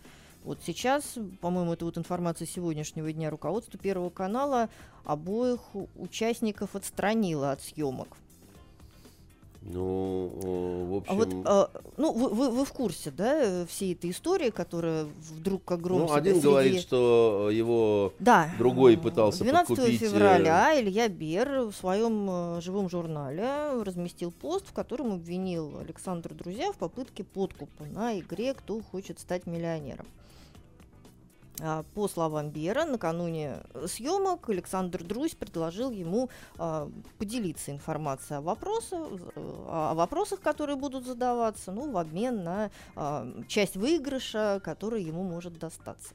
Вот сейчас, по-моему, это вот информация сегодняшнего дня, руководство Первого канала обоих участников отстранило от съемок. Ну, э, в общем... А вот, а, ну, вы, вы, вы в курсе, да, всей этой истории, которая вдруг как гром ну, один среди- говорит, что его да. другой пытался 12 подкупить, э, февраля Илья Бер в своем живом журнале разместил пост, в котором обвинил Александра Друзья в попытке подкупа на игре «Кто хочет стать миллионером». А, По словам Бера, накануне съемок Александр Друзь предложил ему а, поделиться информацией о вопросах, э, о вопросах, которые будут задаваться, ну, в обмен на а, часть выигрыша, который ему может достаться.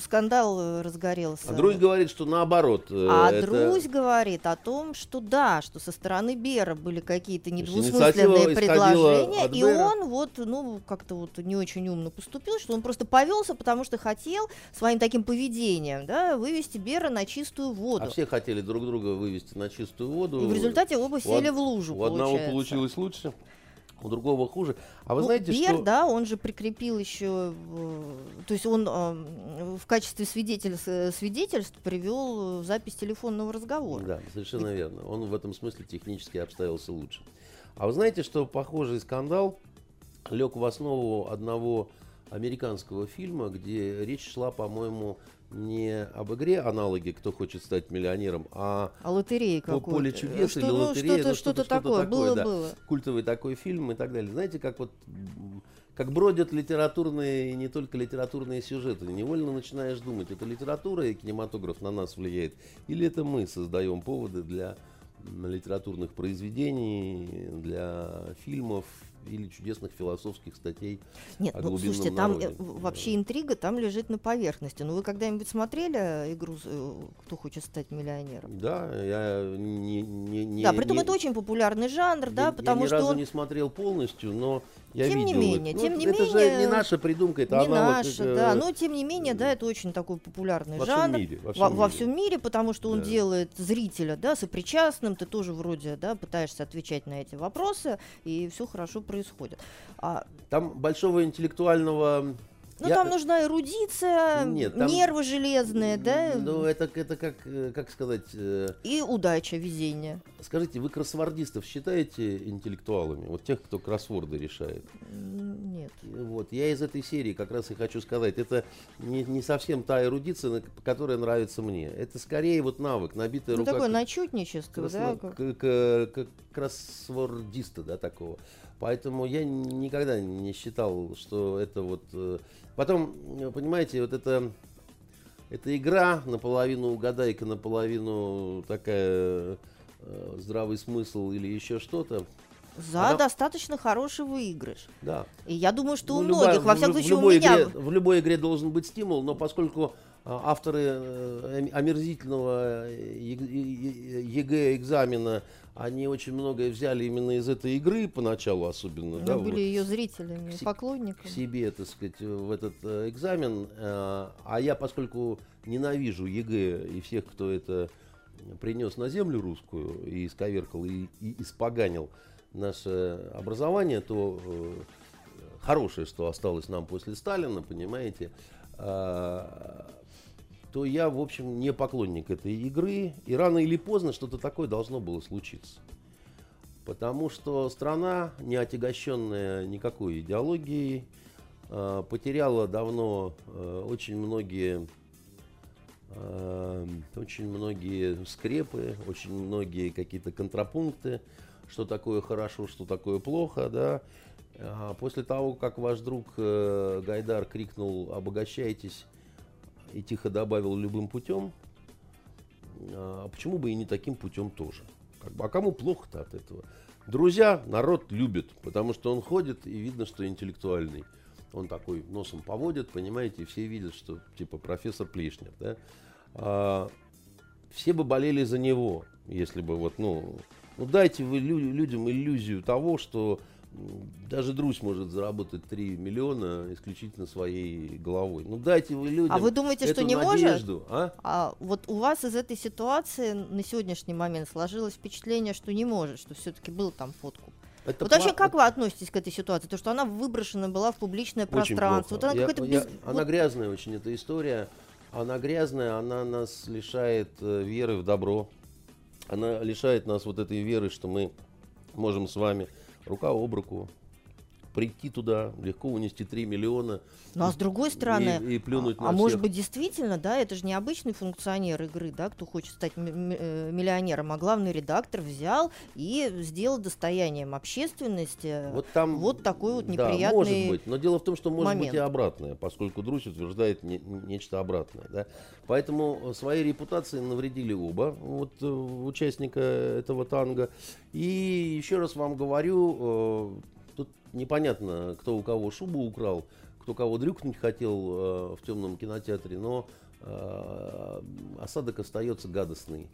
Скандал э, разгорелся. А Друзь говорит, что наоборот. э, А это- Друзь говорит о том, что да, что со стороны Бера были какие-то недвусмысленные предложения, и он вот, ну, как-то вот не очень умно поступил, что он просто повелся, потому что хотел своим таким поведением, да, вывести Бера на чистую воду. А все хотели друг друга вывести на чистую воду. И в результате оба сели в лужу, У одного получается. получилось лучше, у другого хуже. А вы Ну, знаете, Бер, что... да, он же прикрепил еще, э, то есть он э, в качестве свидетеля, с- свидетельств привел э, запись телефонного разговора. Да, совершенно верно. Он в этом смысле технически обставился лучше. А вы знаете, что похожий скандал лег в основу одного американского фильма, где речь шла, по-моему, не об игре аналоги «Кто хочет стать миллионером», а А лотерея По-. «Поле чудес» Что, или ну, «Лотерея», Что-то, ну, что-то, что-то такое, такое, было, да. было. культовый такой фильм и так далее. Знаете, как вот как бродят литературные, и не только литературные сюжеты. Невольно начинаешь думать, это литература и кинематограф на нас влияет, или это мы создаем поводы для литературных произведений, для фильмов или чудесных философских статей. Нет, о ну слушайте, там э, вообще интрига там лежит на поверхности. Ну вы когда-нибудь смотрели игру э, «Кто хочет стать миллионером»? Да, я не... не, не да, притом не- это очень популярный жанр, да, я, потому я ни что разу он не смотрел полностью, но я Тем не видел менее, это. тем Ну, не это же менее, не наша придумка, это не аналог. наш, э, да, но тем не менее, да, это очень такой популярный во всем жанр. мире. Во всем во, во мире. всем мире, потому что он Да. делает зрителя, да, сопричастным, ты тоже вроде, да, пытаешься отвечать на эти вопросы, и все хорошо происходит. А, Там большого интеллектуального... ну, я- там нужна эрудиция, Нет, там- нервы железные, да, Ну, это, это как, э, как сказать... э, и удача, везение. Скажите, вы кроссвордистов считаете интеллектуалами? Вот тех, кто кроссворды решает? Нет. Вот, я из этой серии как раз и хочу сказать, это не, не совсем та эрудиция, которая нравится мне. Это скорее вот навык, набитая Ну, рука такое начетничество, да, красно- как- к- к- к- кроссвордиста, да, такого. Поэтому я никогда не считал, что это вот... э, Потом, э, понимаете, вот это... Это игра, наполовину угадайка, наполовину такая э, здравый смысл или еще что-то. за она- достаточно хороший выигрыш. Да. И я думаю, что у Ну, любая- многих, во в всяком в случае, у любой меня... игре- в любой игре должен быть стимул, но поскольку а, авторы э, ом- омерзительного ЕГЭ экзамена, они очень многое взяли именно из этой игры поначалу особенно, Мы да, были вот, ее зрителями, к се- к поклонниками. себе, так сказать, в этот э, экзамен. э, А я, поскольку ненавижу ЕГЭ и всех, кто это принес на землю русскую и исковеркал, и, и испоганил наше образование, то э, хорошее, что осталось нам после Сталина, понимаете, а, то я, в общем, не поклонник этой игры. И рано или поздно что-то такое должно было случиться. Потому что страна, не отягощенная никакой идеологией, а, потеряла давно а, очень многие а, очень многие скрепы, очень многие какие-то контрапункты, что такое хорошо, что такое плохо, да. А После того, как ваш друг э, Гайдар крикнул «обогащайтесь» и тихо добавил «любым путем», а почему бы и не таким путем тоже? Как бы, а кому плохо-то от этого? Друзья народ любит, потому что он ходит и видно, что интеллектуальный. Он такой носом поводит, понимаете, и все видят, что типа профессор Плешнер, да. А, все бы болели за него, если бы вот, ну, ну дайте вы лю- людям иллюзию того, что даже Друзь может заработать 3 миллиона исключительно своей головой. Ну дайте вы людям А вы думаете, что не может? надежду, а? А вот у вас из этой ситуации на сегодняшний момент сложилось впечатление, что не может, что все-таки был там подкуп. Это вот вообще как вы относитесь к этой ситуации? То, что она выброшена была в публичное пространство. Вот она, я, я, без... она вот... грязная очень, эта история. Она грязная, она нас лишает э, веры в добро. Она лишает нас вот этой веры, что мы можем с вами рука об руку прийти туда, легко унести 3 миллиона. Ну а с другой стороны, и, и плюнуть а, на а всех. может быть действительно, да, это же не обычный функционер игры, да, кто хочет стать э, миллионером, а главный редактор взял и сделал достоянием общественности вот, там, вот такой вот неприятный Да, может быть, но дело в том, что может момент. быть и обратное, поскольку Друзь утверждает не, нечто обратное, да. Поэтому своей репутации навредили оба вот, э, участника этого танга. И еще раз вам говорю, э, непонятно, кто у кого шубу украл, кто кого дрюкнуть хотел э, в темном кинотеатре, но э, осадок остается гадостный.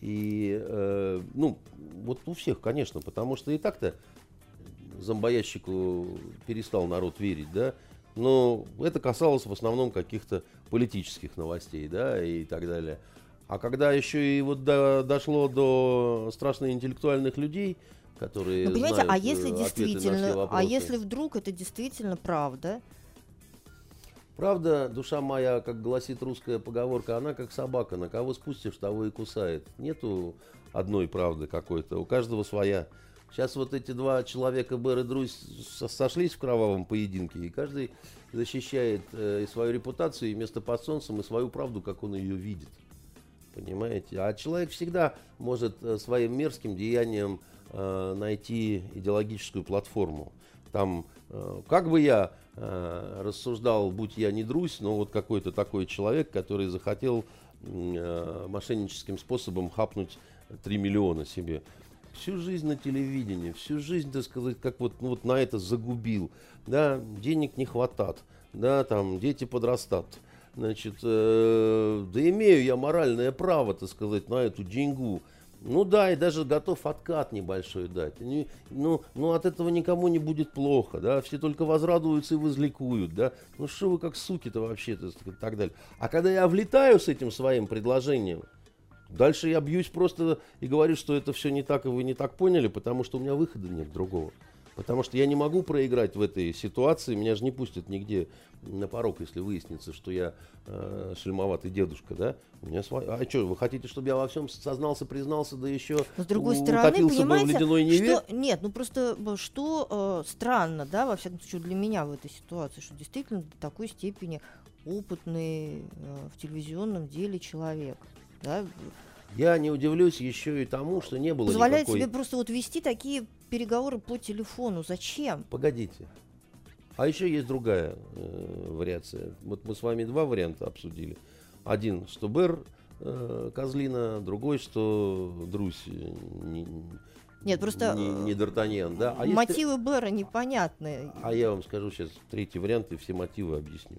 И, э, ну, вот у всех, конечно, потому что и так-то зомбоящику перестал народ верить, да, но это касалось в основном каких-то политических новостей, да, и так далее. А когда еще и вот до, дошло до страшно интеллектуальных людей, которые ну, понимаете, а знают а если действительно, а если вдруг это действительно правда? Правда, душа моя, как гласит русская поговорка, она как собака, на кого спустишь, того и кусает. Нету одной правды какой-то, у каждого своя. Сейчас вот эти два человека, Бэр и Друзь, сошлись в кровавом поединке, и каждый защищает э, и свою репутацию, и место под солнцем, и свою правду, как он ее видит. Понимаете? А человек всегда может э, своим мерзким деянием э, найти идеологическую платформу. Там, э, как бы я э, рассуждал, будь я не друзь, но вот какой-то такой человек, который захотел э, мошенническим способом хапнуть 3 миллиона себе. Всю жизнь на телевидении, всю жизнь, так сказать, как вот, ну, вот на это загубил. Да, денег не хватает, да, там дети подрастат. Значит, э, да имею я моральное право, так сказать, на эту деньгу. Ну да, и даже готов откат небольшой дать. Ну, ну от этого никому не будет плохо, да, все только возрадуются и возликуют, да. Ну что вы как суки-то вообще-то и так далее. А когда я влетаю с этим своим предложением, дальше я бьюсь просто и говорю, что это все не так, и вы не так поняли, потому что у меня выхода нет другого. Потому что я не могу проиграть в этой ситуации, меня же не пустят нигде на порог, если выяснится, что я э, шельмоватый дедушка, да? У меня свой... А что, вы хотите, чтобы я во всем сознался, признался, да еще С другой стороны, понимаете, в ледяной Неве? Что... Нет, ну просто что э, странно, да, во всяком случае для меня в этой ситуации, что действительно до такой степени опытный э, в телевизионном деле человек, да, я не удивлюсь еще и тому, что не было Позволяет никакой... себе просто вот вести такие переговоры по телефону. Зачем? Погодите. А еще есть другая э, вариация. Вот мы с вами два варианта обсудили. Один, что Бер э, Козлина, другой, что Друсь э, не, нет, просто не, не Д'Артаньян, да? А мотивы если... Бера непонятны. А я вам скажу сейчас третий вариант и все мотивы объясню.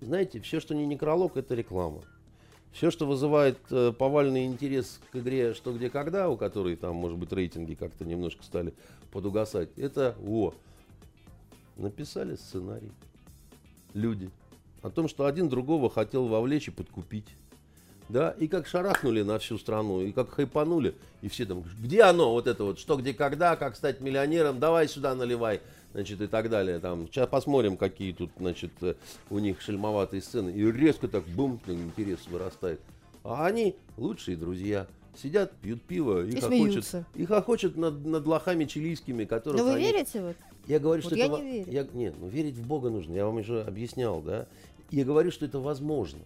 Знаете, все, что не некролог, это реклама. Все, что вызывает э, повальный интерес к игре «Что, где, когда», у которой там, может быть, рейтинги как-то немножко стали подугасать, это о, написали сценарий. Люди. О том, что один другого хотел вовлечь и подкупить. Да, и как шарахнули на всю страну, и как хайпанули, и все там, где оно, вот это вот, что, где, когда, как стать миллионером, давай сюда наливай значит, и так далее. Там, сейчас посмотрим, какие тут, значит, э, у них шельмоватые сцены. И резко так, бум, интерес вырастает. А они лучшие друзья. Сидят, пьют пиво и, и хохочут, и хохочут над, над лохами чилийскими, которые. Но вы они... верите вот? Я говорю, вот что я это... не верю. Я... Нет, ну верить в Бога нужно. Я вам уже объяснял, да. Я говорю, что это возможно.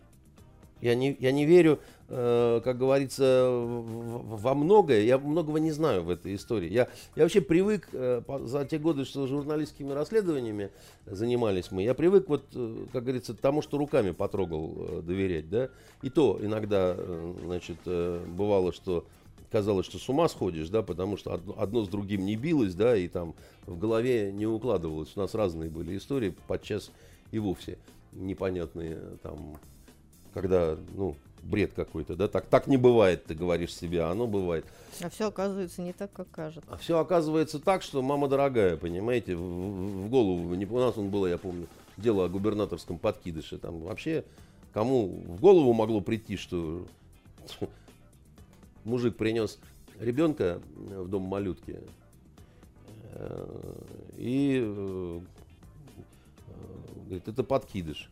Я не, я не верю, э, как говорится, во многое. Я многого не знаю в этой истории. Я, я вообще привык э, за те годы, что журналистскими расследованиями занимались мы, я привык, вот, э, как говорится, тому, что руками потрогал, э, доверять. Да? И то иногда, э, значит, э, бывало, что казалось, что с ума сходишь, да, потому что одно, одно с другим не билось, да, и там в голове не укладывалось. У нас разные были истории, подчас и вовсе непонятные там когда, ну, бред какой-то, да, так, так не бывает, ты говоришь себе, а оно бывает. А все оказывается не так, как кажется. А все оказывается так, что мама дорогая, понимаете, в, в голову, не, у нас он было, я помню, дело о губернаторском подкидыше, там вообще кому в голову могло прийти, что мужик принес ребенка в дом малютки, Э, и э, э, говорит, это подкидыш.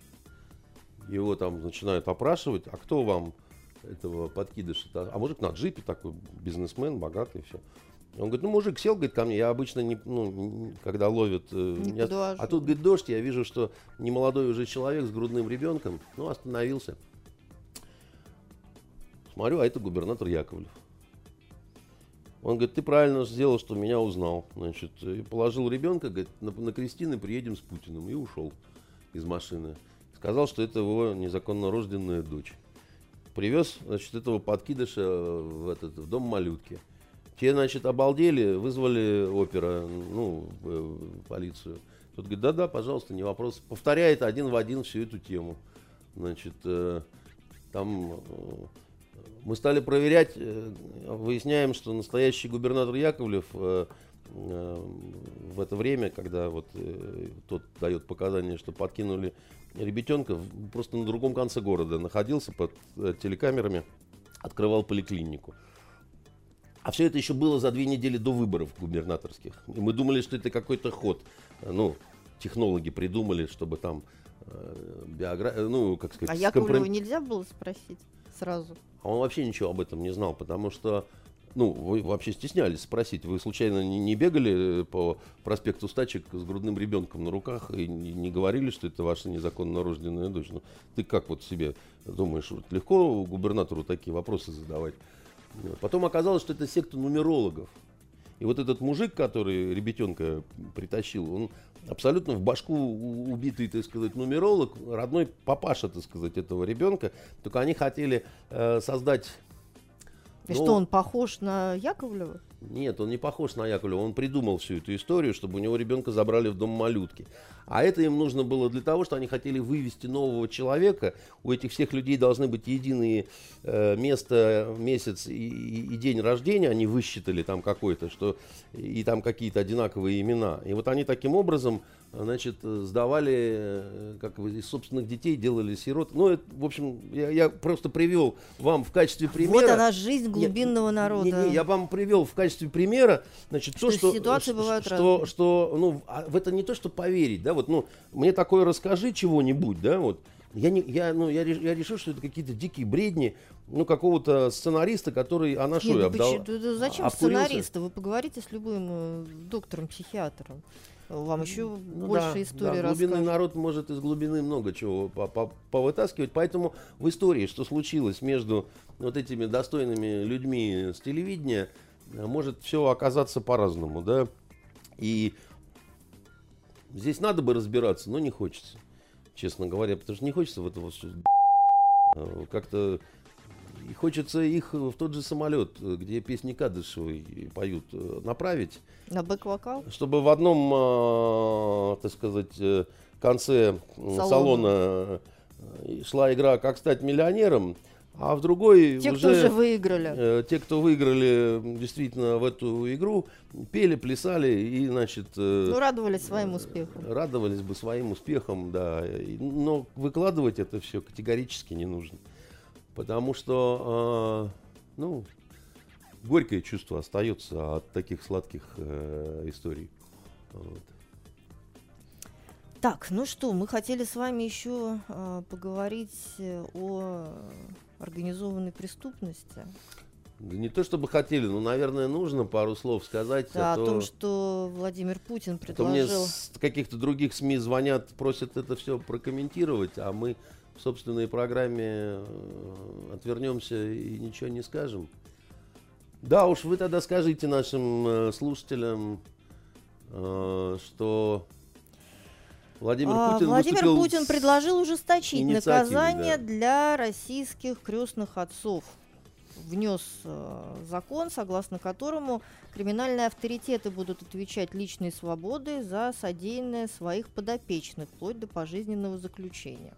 Его там начинают опрашивать, а кто вам этого подкидыша? А мужик на джипе такой, бизнесмен, богатый, все. Он говорит, ну, мужик сел, говорит, ко мне, я обычно, не, ну, когда ловят, не не, а тут, говорит, дождь, я вижу, что немолодой уже человек с грудным ребенком, ну, остановился. Смотрю, а это губернатор Яковлев. Он говорит, ты правильно сделал, что меня узнал. Значит, и положил ребенка, говорит, на, на Кристины приедем с Путиным. И ушел из машины. Сказал, что это его незаконно рожденная дочь. Привез, значит, этого подкидыша в, этот, в дом малютки. Те, значит, обалдели, вызвали опера, ну, полицию. Тот говорит, да-да, пожалуйста, не вопрос. Повторяет один в один всю эту тему. Значит, э, там э, мы стали проверять, э, выясняем, что настоящий губернатор Яковлев э, э, в это время, когда вот тот дает показания, что подкинули ребятенка, просто на другом конце города находился под телекамерами, открывал поликлинику. А все это еще было за две недели до выборов губернаторских. И мы думали, что это какой-то ход. Ну, технологи придумали, чтобы там биография, ну, как сказать... А Яковлеву компром... нельзя было спросить сразу? А он вообще ничего об этом не знал, потому что ну, вы вообще стеснялись спросить. Вы случайно не бегали э, по проспекту Стачек с грудным ребенком на руках и не говорили, что это ваша незаконно рожденная дочь? Ну, ты как вот себе думаешь, вот легко губернатору такие вопросы задавать? Потом оказалось, что это секта нумерологов. И вот этот мужик, который ребятенка притащил, он абсолютно в башку убитый, так сказать, нумеролог, родной папаша, так сказать, этого ребенка. Только они хотели э, создать и ну, что, он похож на Яковлева? Нет, он не похож на Яковлева. Он придумал всю эту историю, чтобы у него ребенка забрали в дом малютки. А это им нужно было для того, что они хотели вывести нового человека. У этих всех людей должны быть единые э, место, месяц и, и, и день рождения. Они высчитали там какой-то, что и там какие-то одинаковые имена. И вот они таким образом значит, сдавали, э, как вы, из собственных детей делали сирот. Ну, это, в общем, я, я просто привел вам в качестве примера... Вот она жизнь глубинного я, народа. Не, не, я вам привел в качестве примера, значит, что то, что... Ситуации бывают что, разные. что, ну, а в это не то, что поверить, да, вот, ну, мне такое расскажи чего-нибудь, да, вот, я, не, я, ну, я, я решил, что это какие-то дикие бредни, ну, какого-то сценариста, который Анашой обдал. Да, зачем обкурился. сценариста? Вы поговорите с любым э, доктором-психиатром. Вам еще ну, больше да, истории да, глубинный народ может из глубины много чего повытаскивать. Поэтому в истории, что случилось между вот этими достойными людьми с телевидения, может все оказаться по-разному, да. И здесь надо бы разбираться, но не хочется, честно говоря, потому что не хочется в это вот как-то и хочется их в тот же самолет, где песни Кадышевой поют, э, направить. На бэк-вокал? Чтобы в одном, э, так сказать, э, конце салона, салона шла игра «Как стать миллионером», а в другой те, уже, кто уже выиграли. Э, те, кто выиграли действительно в эту игру, пели, плясали и, значит... Э, ну, радовались своим успехом. Радовались бы своим успехом, да. Но выкладывать это все категорически не нужно. Потому что, э, ну, горькое чувство остается от таких сладких э, историй. Вот. Так, ну что, мы хотели с вами еще э, поговорить о организованной преступности. Да не то чтобы хотели, но, наверное, нужно пару слов сказать. Да, а то, о том, что Владимир Путин предложил... А мне с каких-то других СМИ звонят, просят это все прокомментировать, а мы в собственной программе э, отвернемся и ничего не скажем. Да, уж вы тогда скажите нашим э, слушателям, э, что Владимир а, Путин, Владимир Путин предложил ужесточить наказание да. для российских крестных отцов. Внес закон, согласно которому криминальные авторитеты будут отвечать личной свободой за содеянное своих подопечных, вплоть до пожизненного заключения.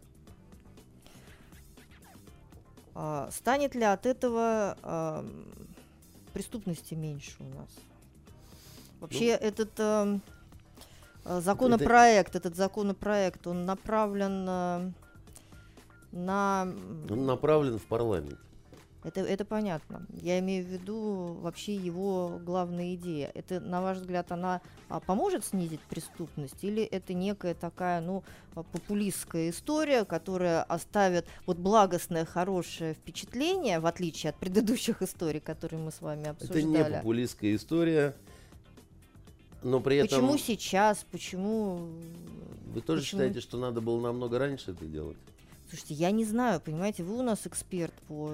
А, станет ли от этого а, преступности меньше у нас? Вообще ну, этот а, законопроект, это... этот законопроект, он направлен а, на... Он направлен в парламент. Это, это понятно. Я имею в виду вообще его главная идея. Это, на ваш взгляд, она а, поможет снизить преступность или это некая такая, ну, а, популистская история, которая оставит вот благостное, хорошее впечатление, в отличие от предыдущих историй, которые мы с вами обсуждали? Это не популистская история, но при этом... Почему сейчас? Почему... Вы тоже Почему... считаете, что надо было намного раньше это делать? Слушайте, я не знаю, понимаете, вы у нас эксперт по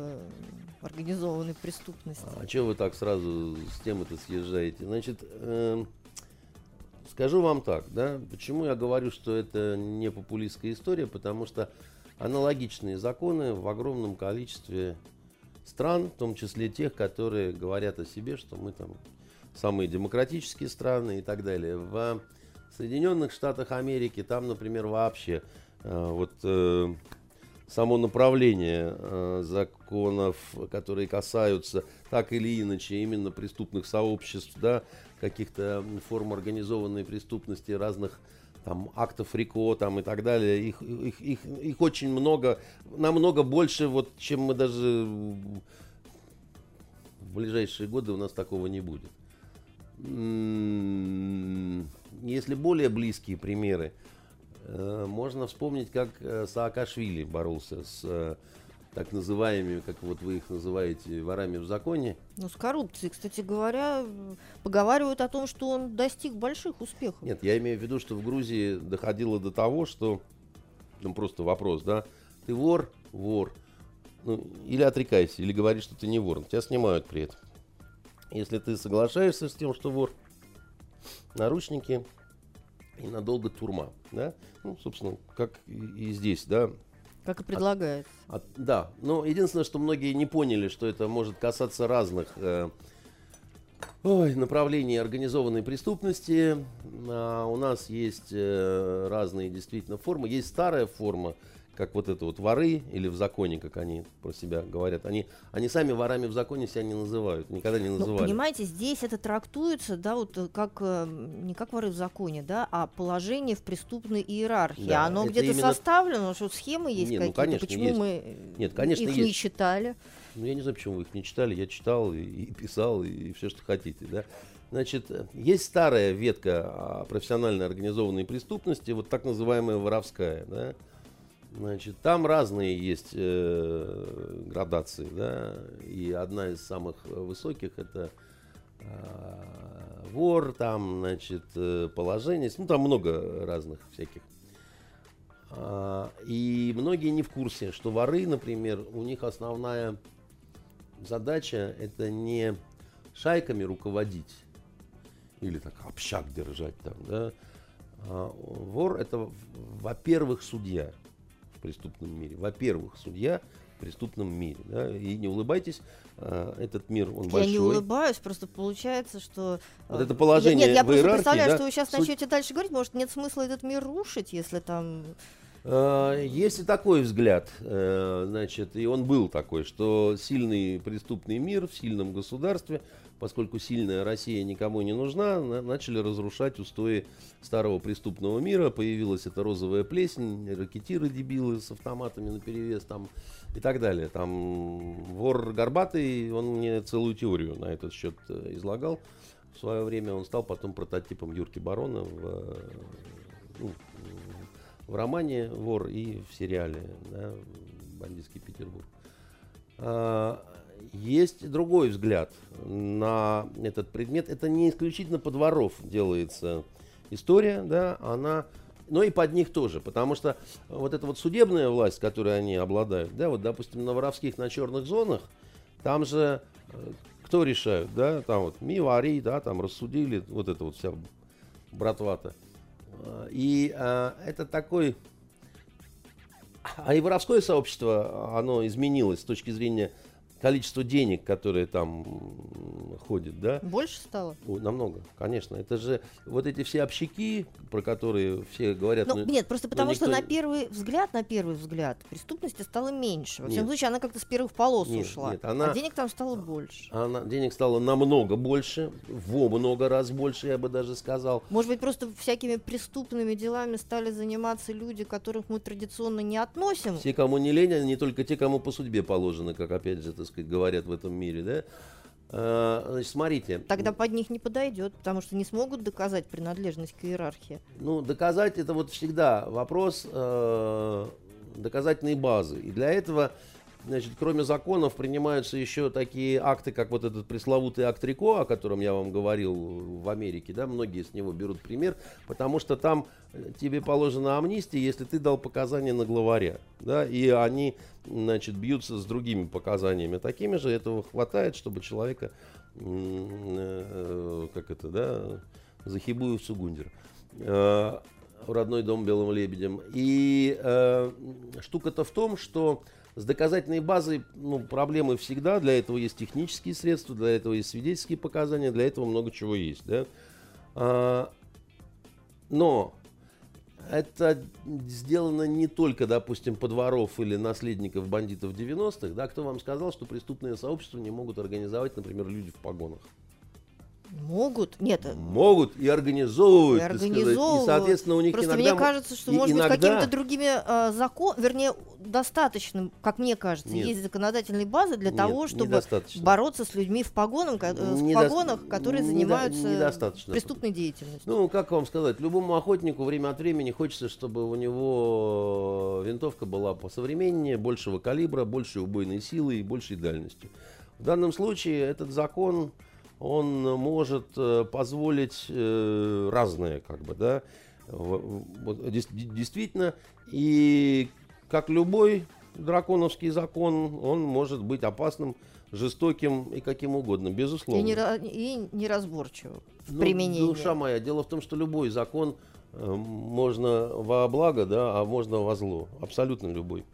организованной преступности. А что вы так сразу с темы-то съезжаете? Значит, э, скажу вам так, да, почему я говорю, что это не популистская история, потому что аналогичные законы в огромном количестве стран, в том числе тех, которые говорят о себе, что мы там самые демократические страны и так далее. В Соединенных Штатах Америки там, например, вообще э, вот э, само направление э, законов, которые касаются так или иначе именно преступных сообществ, да, каких-то форм организованной преступности, разных там актов РИКО там и так далее, их, их, их, их очень много, намного больше, вот, чем мы даже в ближайшие годы у нас такого не будет. Если более близкие примеры, можно вспомнить, как э, Саакашвили боролся с э, так называемыми, как вот вы их называете, ворами в законе. Ну, с коррупцией, кстати говоря, поговаривают о том, что он достиг больших успехов. Нет, я имею в виду, что в Грузии доходило до того, что, ну, просто вопрос, да, ты вор, вор, ну, или отрекайся, или говоришь, что ты не вор, тебя снимают при этом. Если ты соглашаешься с тем, что вор, наручники, надолго турма, да, ну, собственно, как и здесь, да. Как и. От, от, да, но единственное, что многие не поняли, что это может касаться разных э, ой, направлений организованной преступности. А у нас есть э, разные действительно формы. Есть старая форма, как вот это вот воры или в законе, как они про себя говорят. Они, они сами ворами в законе себя не называют, никогда не ну, называли. Ну, понимаете, здесь это трактуется, да, вот э, как э, не как воры в законе, да, а положение в преступной иерархии. Да, Оно где-то именно... составлено, что схемы есть ну, какие-то. Ну, конечно, Почему есть. мы Нет, конечно, их есть. не читали? Ну, я не знаю, почему вы их не читали. Я читал и, и писал, и, и все, что хотите, да. Значит, есть старая ветка профессиональной организованной преступности, вот так называемая воровская, да, Значит, там разные есть э, градации, да, и одна из самых высоких это э, вор, там, значит, э, положение, ну, там много разных всяких. А, и многие не в курсе, что воры, например, у них основная задача это не шайками руководить или так общак держать там, да. А вор это, во-первых, судья преступном мире. Во-первых, судья в преступном мире. Да? И не улыбайтесь, а, этот мир, он я большой. Я не улыбаюсь, просто получается, что... Вот это положение Нет, я просто представляю, да? что вы сейчас Суть... начнете дальше говорить, может, нет смысла этот мир рушить, если там... А, есть и такой взгляд, э, значит, и он был такой, что сильный преступный мир в сильном государстве – поскольку сильная Россия никому не нужна, начали разрушать устои старого преступного мира. Появилась эта розовая плесень, ракетиры дебилы с автоматами на перевес там и так далее. Там вор Горбатый, он мне целую теорию на этот счет э, излагал. В свое время он стал потом прототипом Юрки Барона в, э, ну, в романе «Вор» и в сериале да, «Бандитский Петербург». А, есть другой взгляд на этот предмет. Это не исключительно под воров делается история, да, она, но и под них тоже, потому что вот эта вот судебная власть, которой они обладают, да, вот, допустим, на воровских, на черных зонах, там же э, кто решает, да, там вот Мивари, да, там рассудили, вот это вот вся братвата. И а, это такой... А и воровское сообщество, оно изменилось с точки зрения количество денег, которые там ходят, да? Больше стало? Ой, намного, конечно. Это же вот эти все общики, про которые все говорят. Ну, но, нет, просто потому никто... что на первый взгляд, на первый взгляд, преступности стало меньше. Во всяком случае, она как-то с первых полос нет, ушла. Нет, она, а денег там стало больше. Она, денег стало намного больше, во много раз больше, я бы даже сказал. Может быть, просто всякими преступными делами стали заниматься люди, которых мы традиционно не относим? Все, кому не лень, а не только те, кому по судьбе положено, как опять же, так сказать, говорят в этом мире, да. А, значит, смотрите. Тогда под них не подойдет, потому что не смогут доказать принадлежность к иерархии. Ну, доказать это вот всегда вопрос э, доказательной базы. И для этого Значит, кроме законов принимаются еще такие акты, как вот этот пресловутый акт Рико, о котором я вам говорил в Америке, да, многие с него берут пример, потому что там э, тебе положена амнистия, если ты дал показания на главаря, да, и они, значит, бьются с другими показаниями такими же, этого хватает, чтобы человека, э, как это, да, захибую в Сугундер э, в родной дом белым лебедем. И э, штука-то в том, что с доказательной базой ну, проблемы всегда. Для этого есть технические средства, для этого есть свидетельские показания, для этого много чего есть. Да? А, но это сделано не только, допустим, подворов или наследников бандитов 90-х. Да? Кто вам сказал, что преступные сообщества не могут организовать, например, люди в погонах? Могут? Нет. Э, Могут и организовывают. И организовывают. И, соответственно, у них Просто иногда... мне кажется, что, и может иногда... быть, какими-то другими э, законами, вернее, достаточным, как мне кажется, Нет. есть законодательной базы для Нет, того, чтобы бороться с людьми в, погонам, ко- э, в погонах, которые недо- занимаются недостаточно. преступной деятельностью. Ну, как вам сказать, любому охотнику время от времени хочется, чтобы у него винтовка была посовременнее, большего калибра, большей убойной силы и большей дальностью. В данном случае этот закон, он может э, позволить э, разное, как бы, да, действительно, и как любой драконовский закон, он может быть опасным, жестоким и каким угодно, безусловно. И, нера- и неразборчиво в Ну, применении. Душа моя, дело в том, что любой закон э, можно во благо, да, а можно во зло. Абсолютно любой.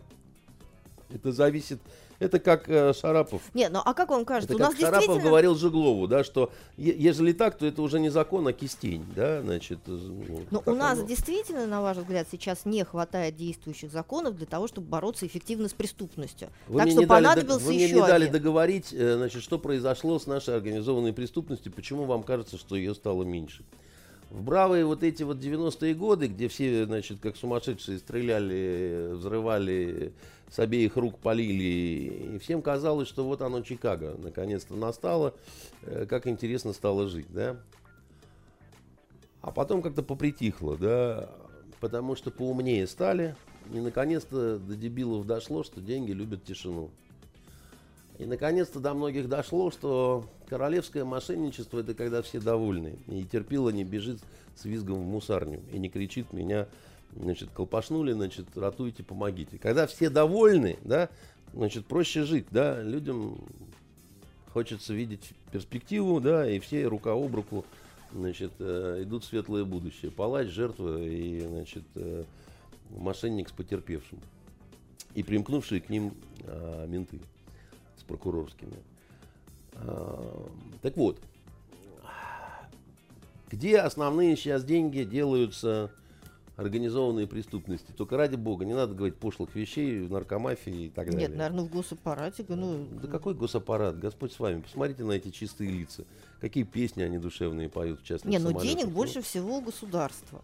Это зависит. Это как э, Шарапов. Не, ну а как вам кажется, Это у нас как Шарапов действительно... говорил Жеглову, да, что е- ежели так, то это уже не закон, а кистень, да, значит. э, ну, Но так у нас оно. действительно, на ваш взгляд, сейчас не хватает действующих законов для того, чтобы бороться эффективно с преступностью. Вы так что не дали дог- понадобился вы мне не дали один. договорить, э, значит, что произошло с нашей организованной преступностью, почему вам кажется, что ее стало меньше. В бравые вот эти вот 90-е годы, где все, значит, как сумасшедшие стреляли, взрывали, с обеих рук полили, и всем казалось, что вот оно Чикаго, наконец-то настало, э, как интересно стало жить, да. А потом как-то попритихло, да, потому что поумнее стали, и наконец-то до дебилов дошло, что деньги любят тишину. И наконец-то до многих дошло, что королевское мошенничество это когда все довольны. И терпила не бежит с визгом в мусарню и не кричит меня, значит, колпашнули, значит, ратуйте, помогите. Когда все довольны, да, значит, проще жить, да, людям хочется видеть перспективу, да, и все рука об руку, значит, э, идут в светлое будущее. Палач, жертва и, значит, э, мошенник с потерпевшим. И примкнувшие к ним а, менты прокурорскими. А, так вот, где основные сейчас деньги делаются организованные преступности? Только ради бога, не надо говорить пошлых вещей, наркомафии и так далее. Нет, наверное, в госаппарате. Ну, Да какой госаппарат? Господь с вами. Посмотрите на эти чистые лица. Какие песни они душевные поют в частных Не, ну денег Ну, больше всего у государства.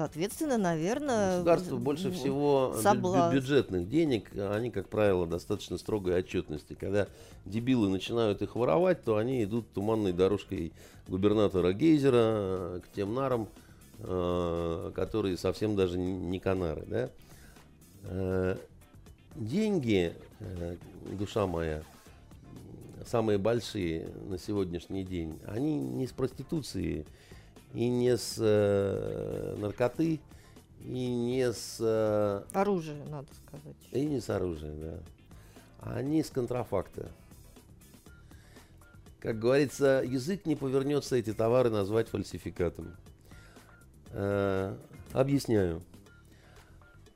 Соответственно, наверное... Государство больше всего соблазн. бю- бюджетных денег, а они, как правило, достаточно строгой отчетности. Когда дебилы начинают их воровать, то они идут туманной дорожкой губернатора Гейзера э, к тем нарам, э, которые совсем даже не канары. Да? Э, Деньги, э, душа моя, самые большие на сегодняшний день, они не с проституции и не с э, наркоты, и не с, э, Оружие, надо сказать. и не с оружия, да. А Они с контрафакта. Как говорится, язык не повернется эти товары назвать фальсификатом. Э, объясняю.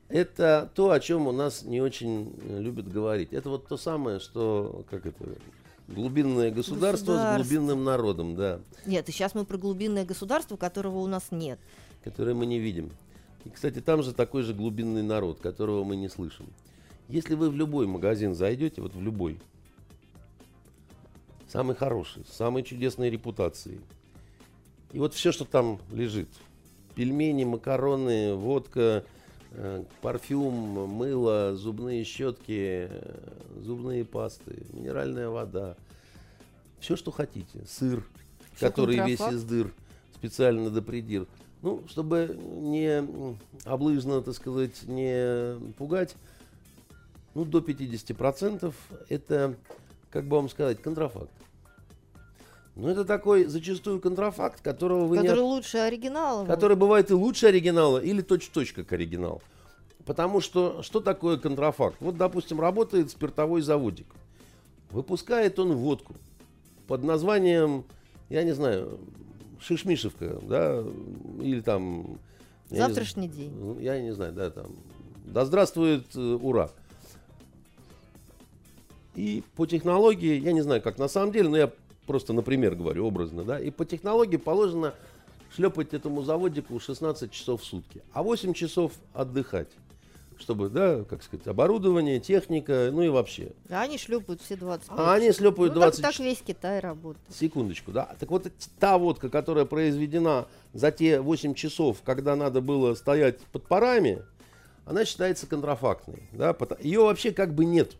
Это то, о чем у нас не очень любят говорить. Это вот то самое, что, как это, глубинное государство с Государство. глубинным народом, да. Нет, и сейчас мы про глубинное государство, которого у нас нет. которые мы не видим. И, кстати, там же такой же глубинный народ, которого мы не слышим. Если вы в любой магазин зайдете, вот в любой, самый хороший, с самой чудесной репутацией, и вот все, что там лежит, пельмени, макароны, водка, парфюм, мыло, зубные щетки, э, зубные пасты, минеральная вода. Все, что хотите. Сыр, Всё который весь из дыр, специально допредир. Ну, чтобы не облыжно, так сказать, не пугать, ну, до 50% это, как бы вам сказать, контрафакт. Ну, это такой зачастую контрафакт, которого вы не Который от- лучше оригинала. который бывает и лучше оригинала, или точь-в-точь как оригинал. Потому что что такое контрафакт? Вот, допустим, работает спиртовой заводик. Выпускает он водку под названием, я не знаю, Шишмишевка, да, или там... я не Завтрашний день. ну, Я не знаю, да, там. Да здравствует э, ура. И по технологии, я не знаю, как на самом деле, но я просто, например, говорю образно, да, и по технологии положено шлепать этому заводику 16 часов в сутки, а 8 часов отдыхать. Чтобы, да, как сказать, оборудование, техника, ну и вообще. А они шлепают все 25. А они шлепают ну, 20 так, так весь Китай работает. Секундочку, да. Так вот, та водка, которая произведена за те 8 часов, когда надо было стоять под парами, она считается контрафактной. Да? Ее вообще как бы нет,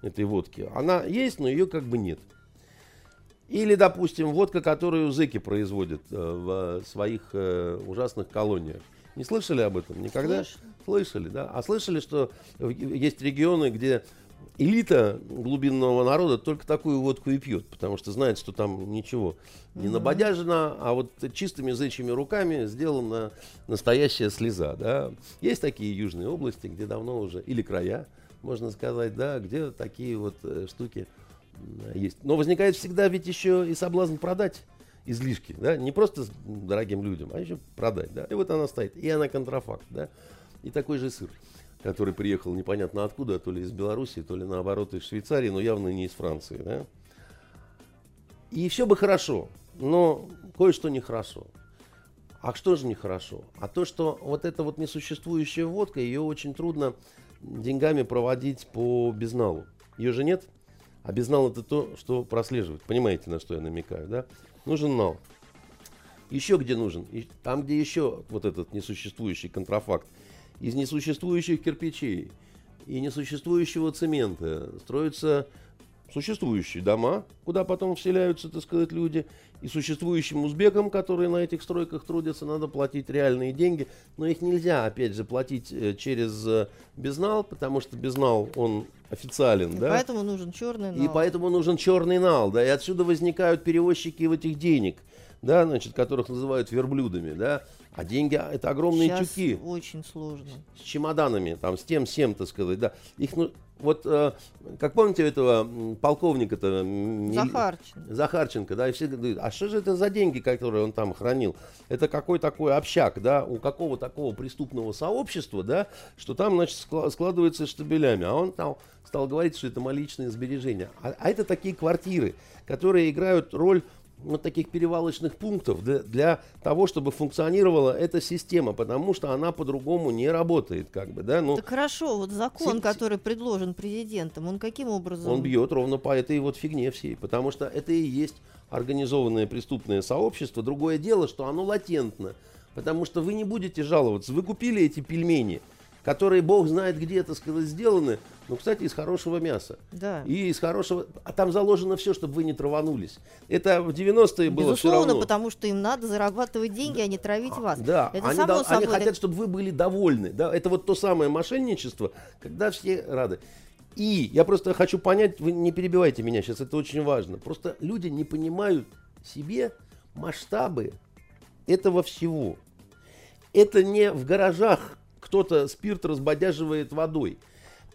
этой водки. Она есть, но ее как бы нет. Или, допустим, водка, которую зэки производят э, в своих э, ужасных колониях. Не слышали об этом никогда? Слышали. Слышали, да. А слышали, что есть регионы, где элита глубинного народа только такую водку и пьет, потому что знает, что там ничего не набодяжено, а вот чистыми зычьими руками сделана настоящая слеза, да. Есть такие южные области, где давно уже, или края, можно сказать, да, где такие вот э, штуки есть. Но возникает всегда ведь еще и соблазн продать излишки, да, не просто дорогим людям, а еще продать, да. И вот она стоит, и она контрафакт, да. И такой же сыр, который приехал непонятно откуда, то ли из Белоруссии, то ли наоборот из Швейцарии, но явно не из Франции, да. И все бы хорошо, но кое-что нехорошо. А что же нехорошо? А то, что вот эта вот несуществующая водка, ее очень трудно деньгами проводить по безналу. Ее же нет. А безнал это то, что прослеживать. Понимаете, на что я намекаю, да? Нужен нал. Еще где нужен? И Там, где еще вот этот несуществующий контрафакт. Из несуществующих кирпичей и несуществующего цемента строятся существующие дома, куда потом вселяются, так сказать, люди. И существующим узбекам, которые на этих стройках трудятся, надо платить реальные деньги. Но их нельзя, опять же, платить э, через э, безнал, потому что безнал, он официален, И да? Поэтому нужен черный И нал. поэтому нужен черный нал, да, и отсюда возникают перевозчики вот этих денег, да, значит, которых называют верблюдами, да, а деньги а, это огромные Сейчас тюки очень сложно. с чемоданами, там, с тем, с сем, так сказать, да, их, ну, вот, э, как помните этого полковника-то? Захарчин. Захарченко, да, и все говорят, а что же это за деньги, которые он там хранил? Это какой такой общак, да, у какого такого преступного сообщества, да, что там, значит, скла- складывается штабелями, а он там стал говорить, что это мои личные сбережения. А, а это такие квартиры, которые играют роль вот таких перевалочных пунктов для, для того, чтобы функционировала эта система, потому что она по-другому не работает, как бы, да, ну, Так хорошо, вот закон, Си- который предложен президентом, он каким образом? Он бьет ровно по этой вот фигне всей, потому что это и есть организованное преступное сообщество. Другое дело, что оно латентно, потому что вы не будете жаловаться. Вы купили эти пельмени, которые бог знает где, так сказать, сделаны, ну, кстати, из хорошего мяса. Да. И из хорошего... А там заложено все, чтобы вы не траванулись. Это в 90-е было все Безусловно, равно. потому что им надо зарабатывать деньги, а не травить вас. Да, Это они, само дол- они собой. хотят, чтобы вы были довольны. Да? Это вот то самое мошенничество, когда все рады. И я просто хочу понять, вы не перебивайте меня сейчас, это очень важно. Просто люди не понимают себе масштабы этого всего. Это не в гаражах кто-то спирт разбодяживает водой.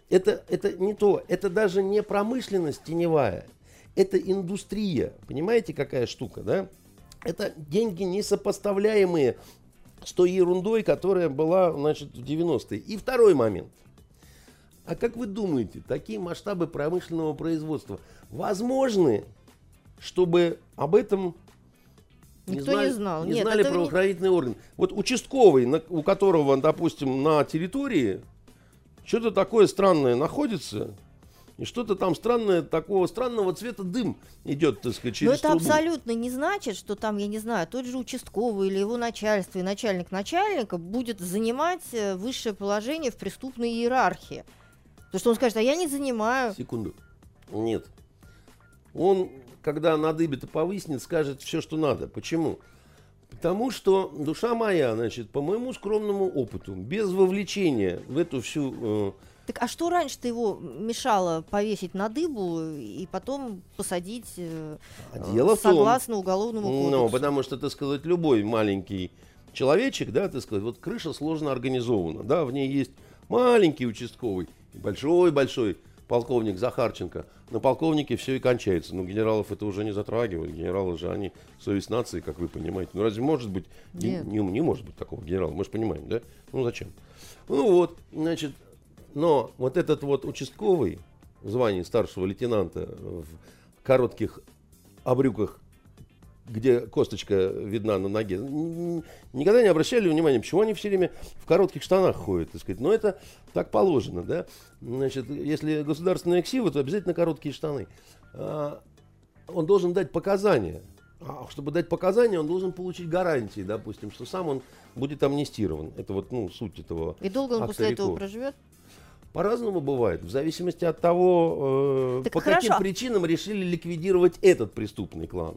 Это, это не то. Это даже не промышленность теневая. Это индустрия. Понимаете, какая штука, да? Это деньги несопоставляемые с той ерундой, которая была, значит, в 90-е. И второй момент. А как вы думаете, такие масштабы промышленного производства возможны, чтобы об этом Никто не знал. не Нет, знали этого не- правоохранительные органы. Вот участковый, на- у которого, допустим, на территории что-то такое странное находится, и что-то там странное, такого странного цвета дым идет, так сказать, через Но это трубу. абсолютно не значит, что там, я не знаю, тот же участковый или его начальство и начальник начальника будет занимать э, высшее положение в преступной иерархии. Потому что он скажет, а я не занимаю. Секунду. Нет. Он, когда надыбит и повыснет, скажет все, что надо. Почему? Потому что душа моя, значит, по моему скромному опыту, без вовлечения в эту всю... э, Так а что раньше-то его мешало повесить на дыбу и потом посадить э, а дело в том, согласно уголовному кодексу? Ну, потому что, так сказать, любой маленький человечек, да, так сказать, вот крыша сложно организована, да, в ней есть маленький участковый, большой-большой полковник Захарченко. На полковнике все и кончается. Но генералов это уже не затрагивает. Генералы же, они совесть нации, как вы понимаете. Ну разве может быть, не, Нет. не, не может быть такого генерала, мы же понимаем, да? Ну зачем? Ну вот, значит, но вот этот вот участковый в звании старшего лейтенанта в коротких обрюках где косточка видна на ноге, никогда не обращали внимания, почему они все время в коротких штанах ходят, так сказать. Но это так положено, да. Значит, если государственная ксива, то обязательно короткие штаны. А, Он должен дать показания. А чтобы дать показания, он должен получить гарантии, допустим, что сам он будет амнистирован. Это вот, ну, суть этого. И долго он после этого Актовиков. проживет? По-разному бывает, в зависимости от того, э, Так по каким хорошо. причинам решили ликвидировать этот преступный клан.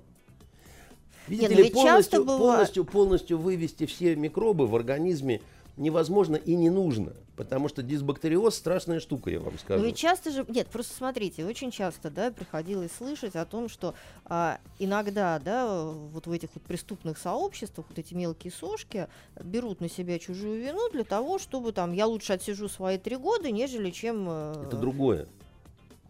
Видите ну ли, полностью, бывает- полностью, полностью вывести все микробы в организме невозможно и не нужно, потому что дисбактериоз страшная штука, я вам скажу. ведь часто же, нет, просто смотрите, очень часто, да, приходилось слышать о том, что а, иногда, да, вот в этих вот преступных сообществах вот эти мелкие сошки берут на себя чужую вину для того, чтобы там я лучше отсижу свои три года, нежели чем. э, Это другое.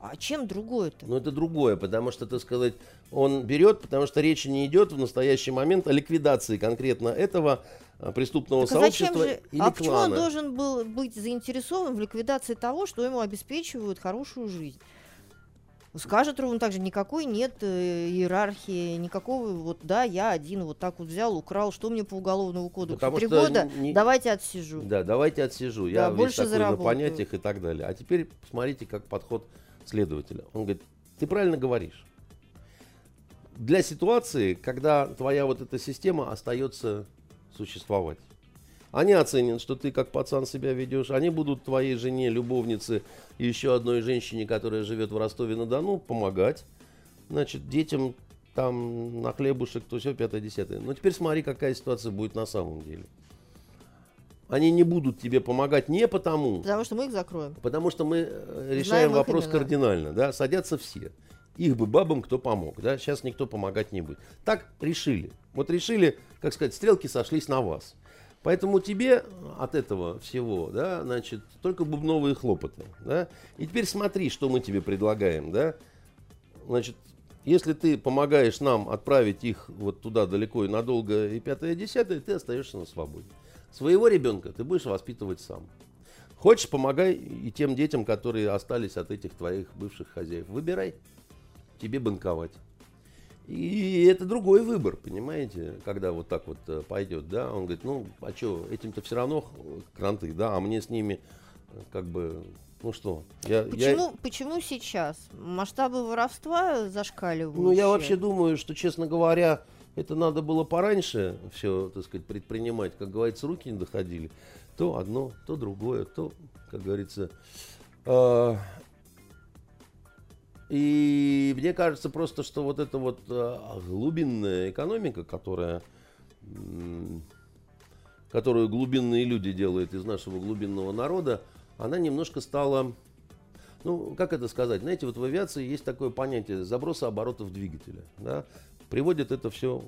А чем другое-то? Но это другое, потому что, так сказать, он берет, потому что речь не идет в настоящий момент о ликвидации конкретно этого а, преступного Так а зачем сообщества же, или а почему он клана. должен был быть заинтересован в ликвидации того, что ему обеспечивают хорошую жизнь? Скажет ровно так же, никакой нет э, иерархии, никакого вот, да, я один вот так вот взял, украл, что мне по уголовному кодексу? Потому Три года, не- давайте отсижу. Да, давайте отсижу. Я весь больше такой на заработаю. понятиях и так далее. А теперь посмотрите, как подход следователя. Он говорит, ты правильно говоришь. Для ситуации, когда твоя вот эта система остается существовать. Они оценят, что ты как пацан себя ведешь. Они будут твоей жене, любовнице и еще одной женщине, которая живет в Ростове-на-Дону, помогать. Значит, детям там на хлебушек, то все, пятое, десятое. Но теперь смотри, какая ситуация будет на самом деле. Они не будут тебе помогать не потому, Потому что мы их закроем. потому что мы э, решаем их вопрос кардинально, да, садятся все. Их бы бабам кто помог, да, сейчас никто помогать не будет. Так решили. Вот решили, как сказать, стрелки сошлись на вас. Поэтому тебе от этого всего, да, значит, только бубновые хлопоты, да. И теперь смотри, что мы тебе предлагаем, да. Значит, если ты помогаешь нам отправить их вот туда далеко и надолго и пятое, и десятое, ты остаешься на свободе. Своего ребенка ты будешь воспитывать сам. Хочешь, помогай и тем детям, которые остались от этих твоих бывших хозяев. Выбирай, тебе банковать. И это другой выбор, понимаете, когда вот так вот э, пойдет, да, он говорит, ну, а что, этим-то все равно кранты, да, а мне с ними э, как бы, ну что, я, я- Почему, почему сейчас масштабы воровства зашкаливают? ну, я вообще думаю, что, честно говоря, это надо было пораньше все, так сказать, предпринимать. Как говорится, руки не доходили. То одно, то другое, то, как говорится. э, И мне кажется просто, что вот эта вот э, глубинная экономика, которая, которую глубинные люди делают из нашего глубинного народа, она немножко стала ну, как это сказать? Знаете, вот в авиации есть такое понятие заброса оборотов двигателя. Да? Приводит это все,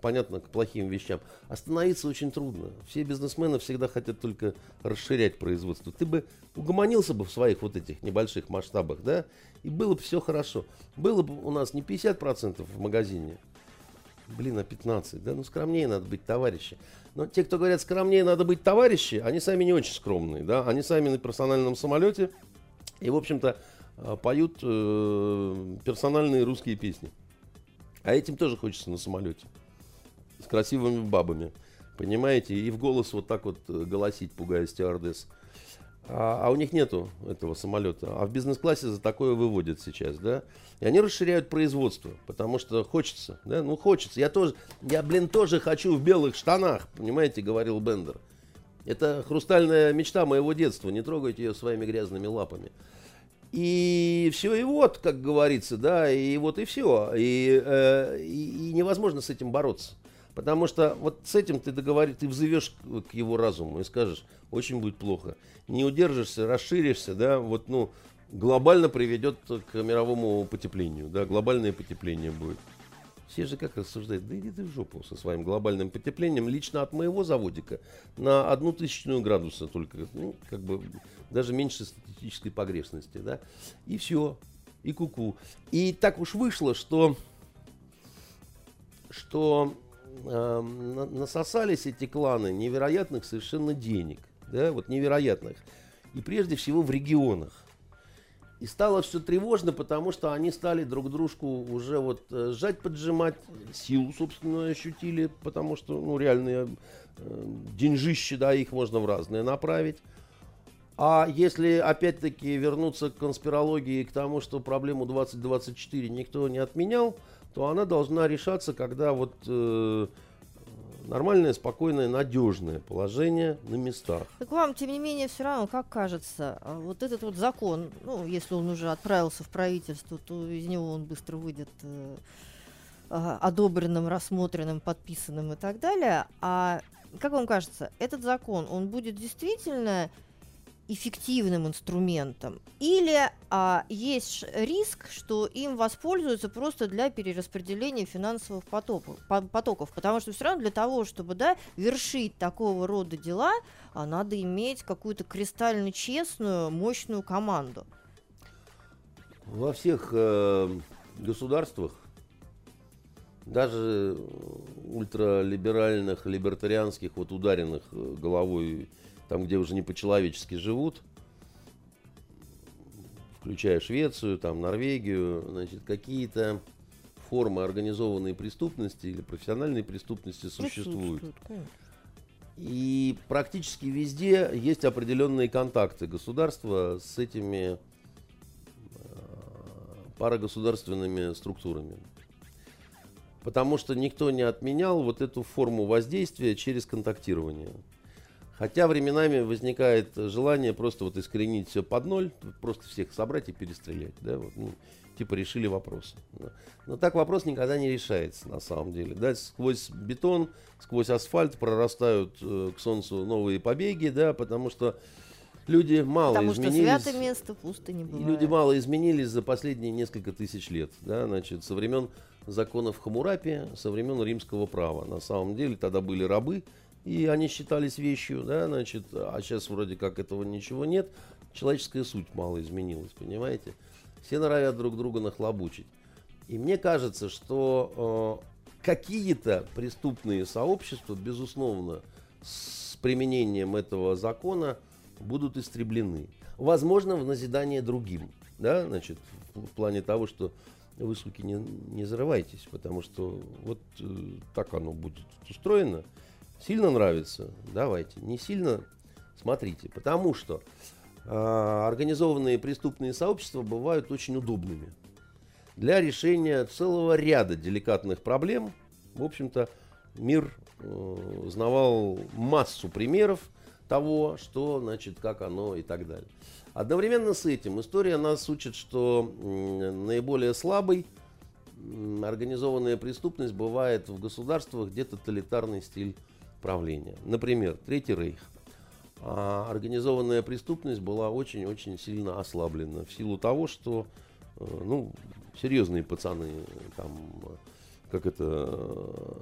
понятно, к плохим вещам. Остановиться очень трудно. Все бизнесмены всегда хотят только расширять производство. Ты бы угомонился бы в своих вот этих небольших масштабах, да, и было бы все хорошо. Было бы у нас не 50% в магазине, Блин, а 15, да? Ну, скромнее надо быть, товарищи. Но те, кто говорят, скромнее надо быть, товарищи, они сами не очень скромные, да? Они сами на персональном самолете и, в общем-то, э, поют э, персональные русские песни. А этим тоже хочется на самолете. С красивыми бабами. Понимаете? И в голос вот так вот э, голосить, пугая стюардесс. а, а у них нету этого самолета. А в бизнес-классе за такое выводят сейчас, да. И они расширяют производство, потому что хочется, да, ну хочется. Я тоже, я, блин, тоже хочу в белых штанах, понимаете, говорил Бендер. Это хрустальная мечта моего детства, не трогайте ее своими грязными лапами. И все, и вот, как говорится, да, и вот и все. И, э, и, и невозможно с этим бороться. Потому что вот с этим ты договор... ты взовешь к его разуму и скажешь, очень будет плохо. Не удержишься, расширишься, да, вот, ну, глобально приведет к мировому потеплению, да, глобальное потепление будет. Все же как рассуждают, да иди ты в жопу со своим глобальным потеплением. Лично от моего заводика на одну тысячную градуса только, ну, как бы, даже меньше статистической погрешности, да. И все, и куку. -ку. И так уж вышло, что, что э, насосались эти кланы невероятных совершенно денег, да, вот невероятных. И прежде всего в регионах. И стало все тревожно, потому что они стали друг дружку уже вот э, сжать, поджимать, силу, собственно, ощутили, потому что, ну, реальные э, деньжищи, да, их можно в разные направить. А если, опять-таки, вернуться к конспирологии к тому, что проблему 2024 никто не отменял, то она должна решаться, когда вот э, нормальное, спокойное, надежное положение на местах. Так вам, тем не менее, все равно, как кажется, а вот этот вот закон, ну, если он уже отправился в правительство, то из него он быстро выйдет э, одобренным, рассмотренным, подписанным и так далее. А как вам кажется, этот закон, он будет действительно эффективным инструментом, или а, есть риск, что им воспользуются просто для перераспределения финансовых потоков, потоков, потому что все равно для того, чтобы да, вершить такого рода дела, а, надо иметь какую-то кристально честную, мощную команду. Во всех э, государствах, даже ультралиберальных, либертарианских, вот ударенных э, головой там, где уже не по-человечески живут, включая Швецию, там, Норвегию, значит, какие-то формы организованной преступности или профессиональной преступности существуют. И практически везде есть определенные контакты государства с этими э, парагосударственными структурами. Потому что никто не отменял вот эту форму воздействия через контактирование. Хотя временами возникает желание просто вот искоренить все под ноль, просто всех собрать и перестрелять. Да? Вот, ну, типа решили вопрос. Да. Но так вопрос никогда не решается на самом деле. Да? Сквозь бетон, сквозь асфальт прорастают э, к солнцу новые побеги, да, потому что люди мало потому изменились. Потому что святое место пусто не бывает. Люди мало изменились за последние несколько тысяч лет. Да? Значит, со времен законов Хамурапи, со времен римского права. На самом деле тогда были рабы, и они считались вещью, да, значит, а сейчас вроде как этого ничего нет, человеческая суть мало изменилась, понимаете? Все норовят друг друга нахлобучить. И мне кажется, что э, какие-то преступные сообщества, безусловно, с применением этого закона будут истреблены. Возможно, в назидание другим, да, значит, в, плане того, что вы, суки, не, не зарывайтесь, потому что вот э, так оно будет устроено. Сильно нравится? Давайте. Не сильно? Смотрите. Потому что э, организованные преступные сообщества бывают очень удобными для решения целого ряда деликатных проблем. В общем-то, мир э, знавал массу примеров того, что, значит, как оно и так далее. Одновременно с этим история нас учит, что э, наиболее слабый организованная преступность бывает в государствах, где тоталитарный стиль правления. Например, Третий Рейх. А организованная преступность была очень-очень сильно ослаблена в силу того, что э, ну, серьезные пацаны, там, как это,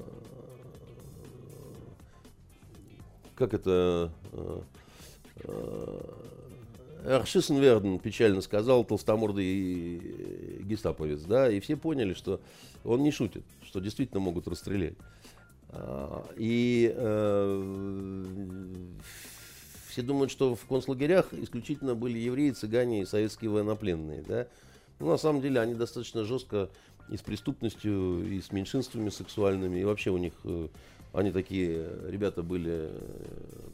как это, Аршисен Верден печально сказал, толстомордый гестаповец, да, и все поняли, что он не шутит, что действительно могут расстрелять. А, и э, все думают, что в концлагерях исключительно были евреи, цыгане и советские военнопленные. Да? Но на самом деле они достаточно жестко и с преступностью, и с меньшинствами сексуальными, и вообще у них э, Они такие ребята были...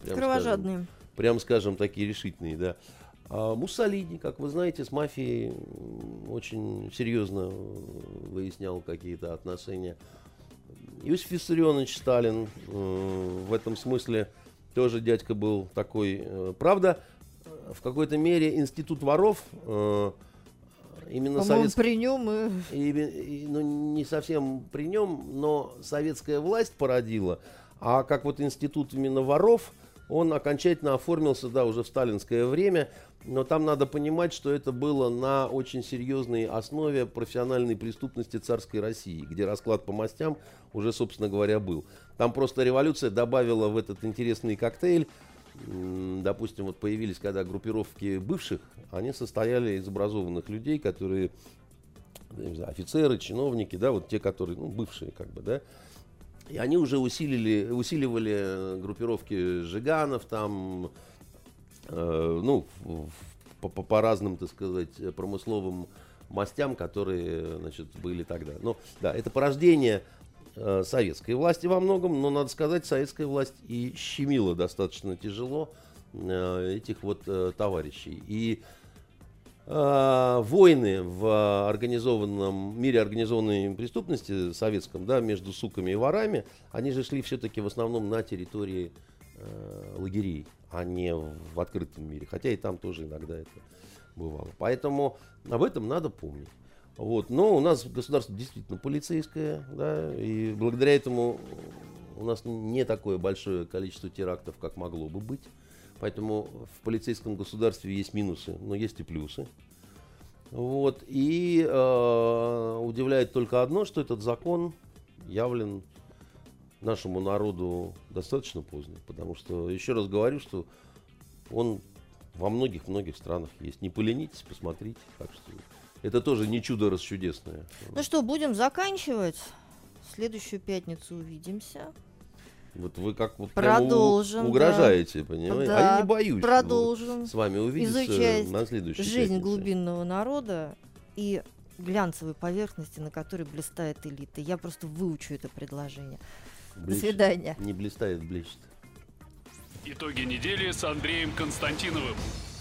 Прям Кровожадные. Скажем, прям скажем, такие решительные, да. А Муссолини, как вы знаете, с мафией очень серьезно выяснял какие-то отношения. Иосиф Виссарионович Сталин э, в этом смысле тоже дядька был такой. Э, правда, в какой-то мере институт воров э, именно совет... при нем и... И, и, ну, не совсем при нем, но советская власть породила. А как вот институт именно воров, он окончательно оформился, да, уже в сталинское время, но там надо понимать, что это было на очень серьезной основе профессиональной преступности царской России, где расклад по мастям уже, собственно говоря, был. Там просто революция добавила в этот интересный коктейль допустим, вот появились, когда группировки бывших, они состояли из образованных людей, которые, знаю, офицеры, чиновники, да, вот те, которые, ну, бывшие, как бы, да, и они уже усилили, усиливали группировки жиганов там, э, ну, по, по, по разным, так сказать, промысловым мастям, которые, значит, были тогда. Но, да, это порождение э, советской власти во многом, но, надо сказать, советская власть и щемила достаточно тяжело э, этих вот э, товарищей. И э, войны в организованном мире организованной преступности советском, да, между суками и ворами, они же шли все-таки в основном на территории э, лагерей, а не в открытом мире. Хотя и там тоже иногда это бывало. Поэтому об этом надо помнить. Вот. Но у нас государство действительно полицейское, да, и благодаря этому у нас не такое большое количество терактов, как могло бы быть. Поэтому в полицейском государстве есть минусы, но есть и плюсы. Вот. И э, удивляет только одно, что этот закон явлен нашему народу достаточно поздно. Потому что, еще раз говорю, что он во многих-многих странах есть. Не поленитесь, посмотрите. Так что это тоже не чудо расчудесное. Ну что, будем заканчивать. В следующую пятницу увидимся. Вот вы как вот продолжим, угрожаете, да. понимаете? Да, а я не боюсь. Продолжим. С вами увидеться изучать на следующей жизнь пятнице. глубинного народа и глянцевой поверхности, на которой блистает элита. Я просто выучу это предложение. Блещет. До свидания. Не блистает, блещет. Итоги недели с Андреем Константиновым.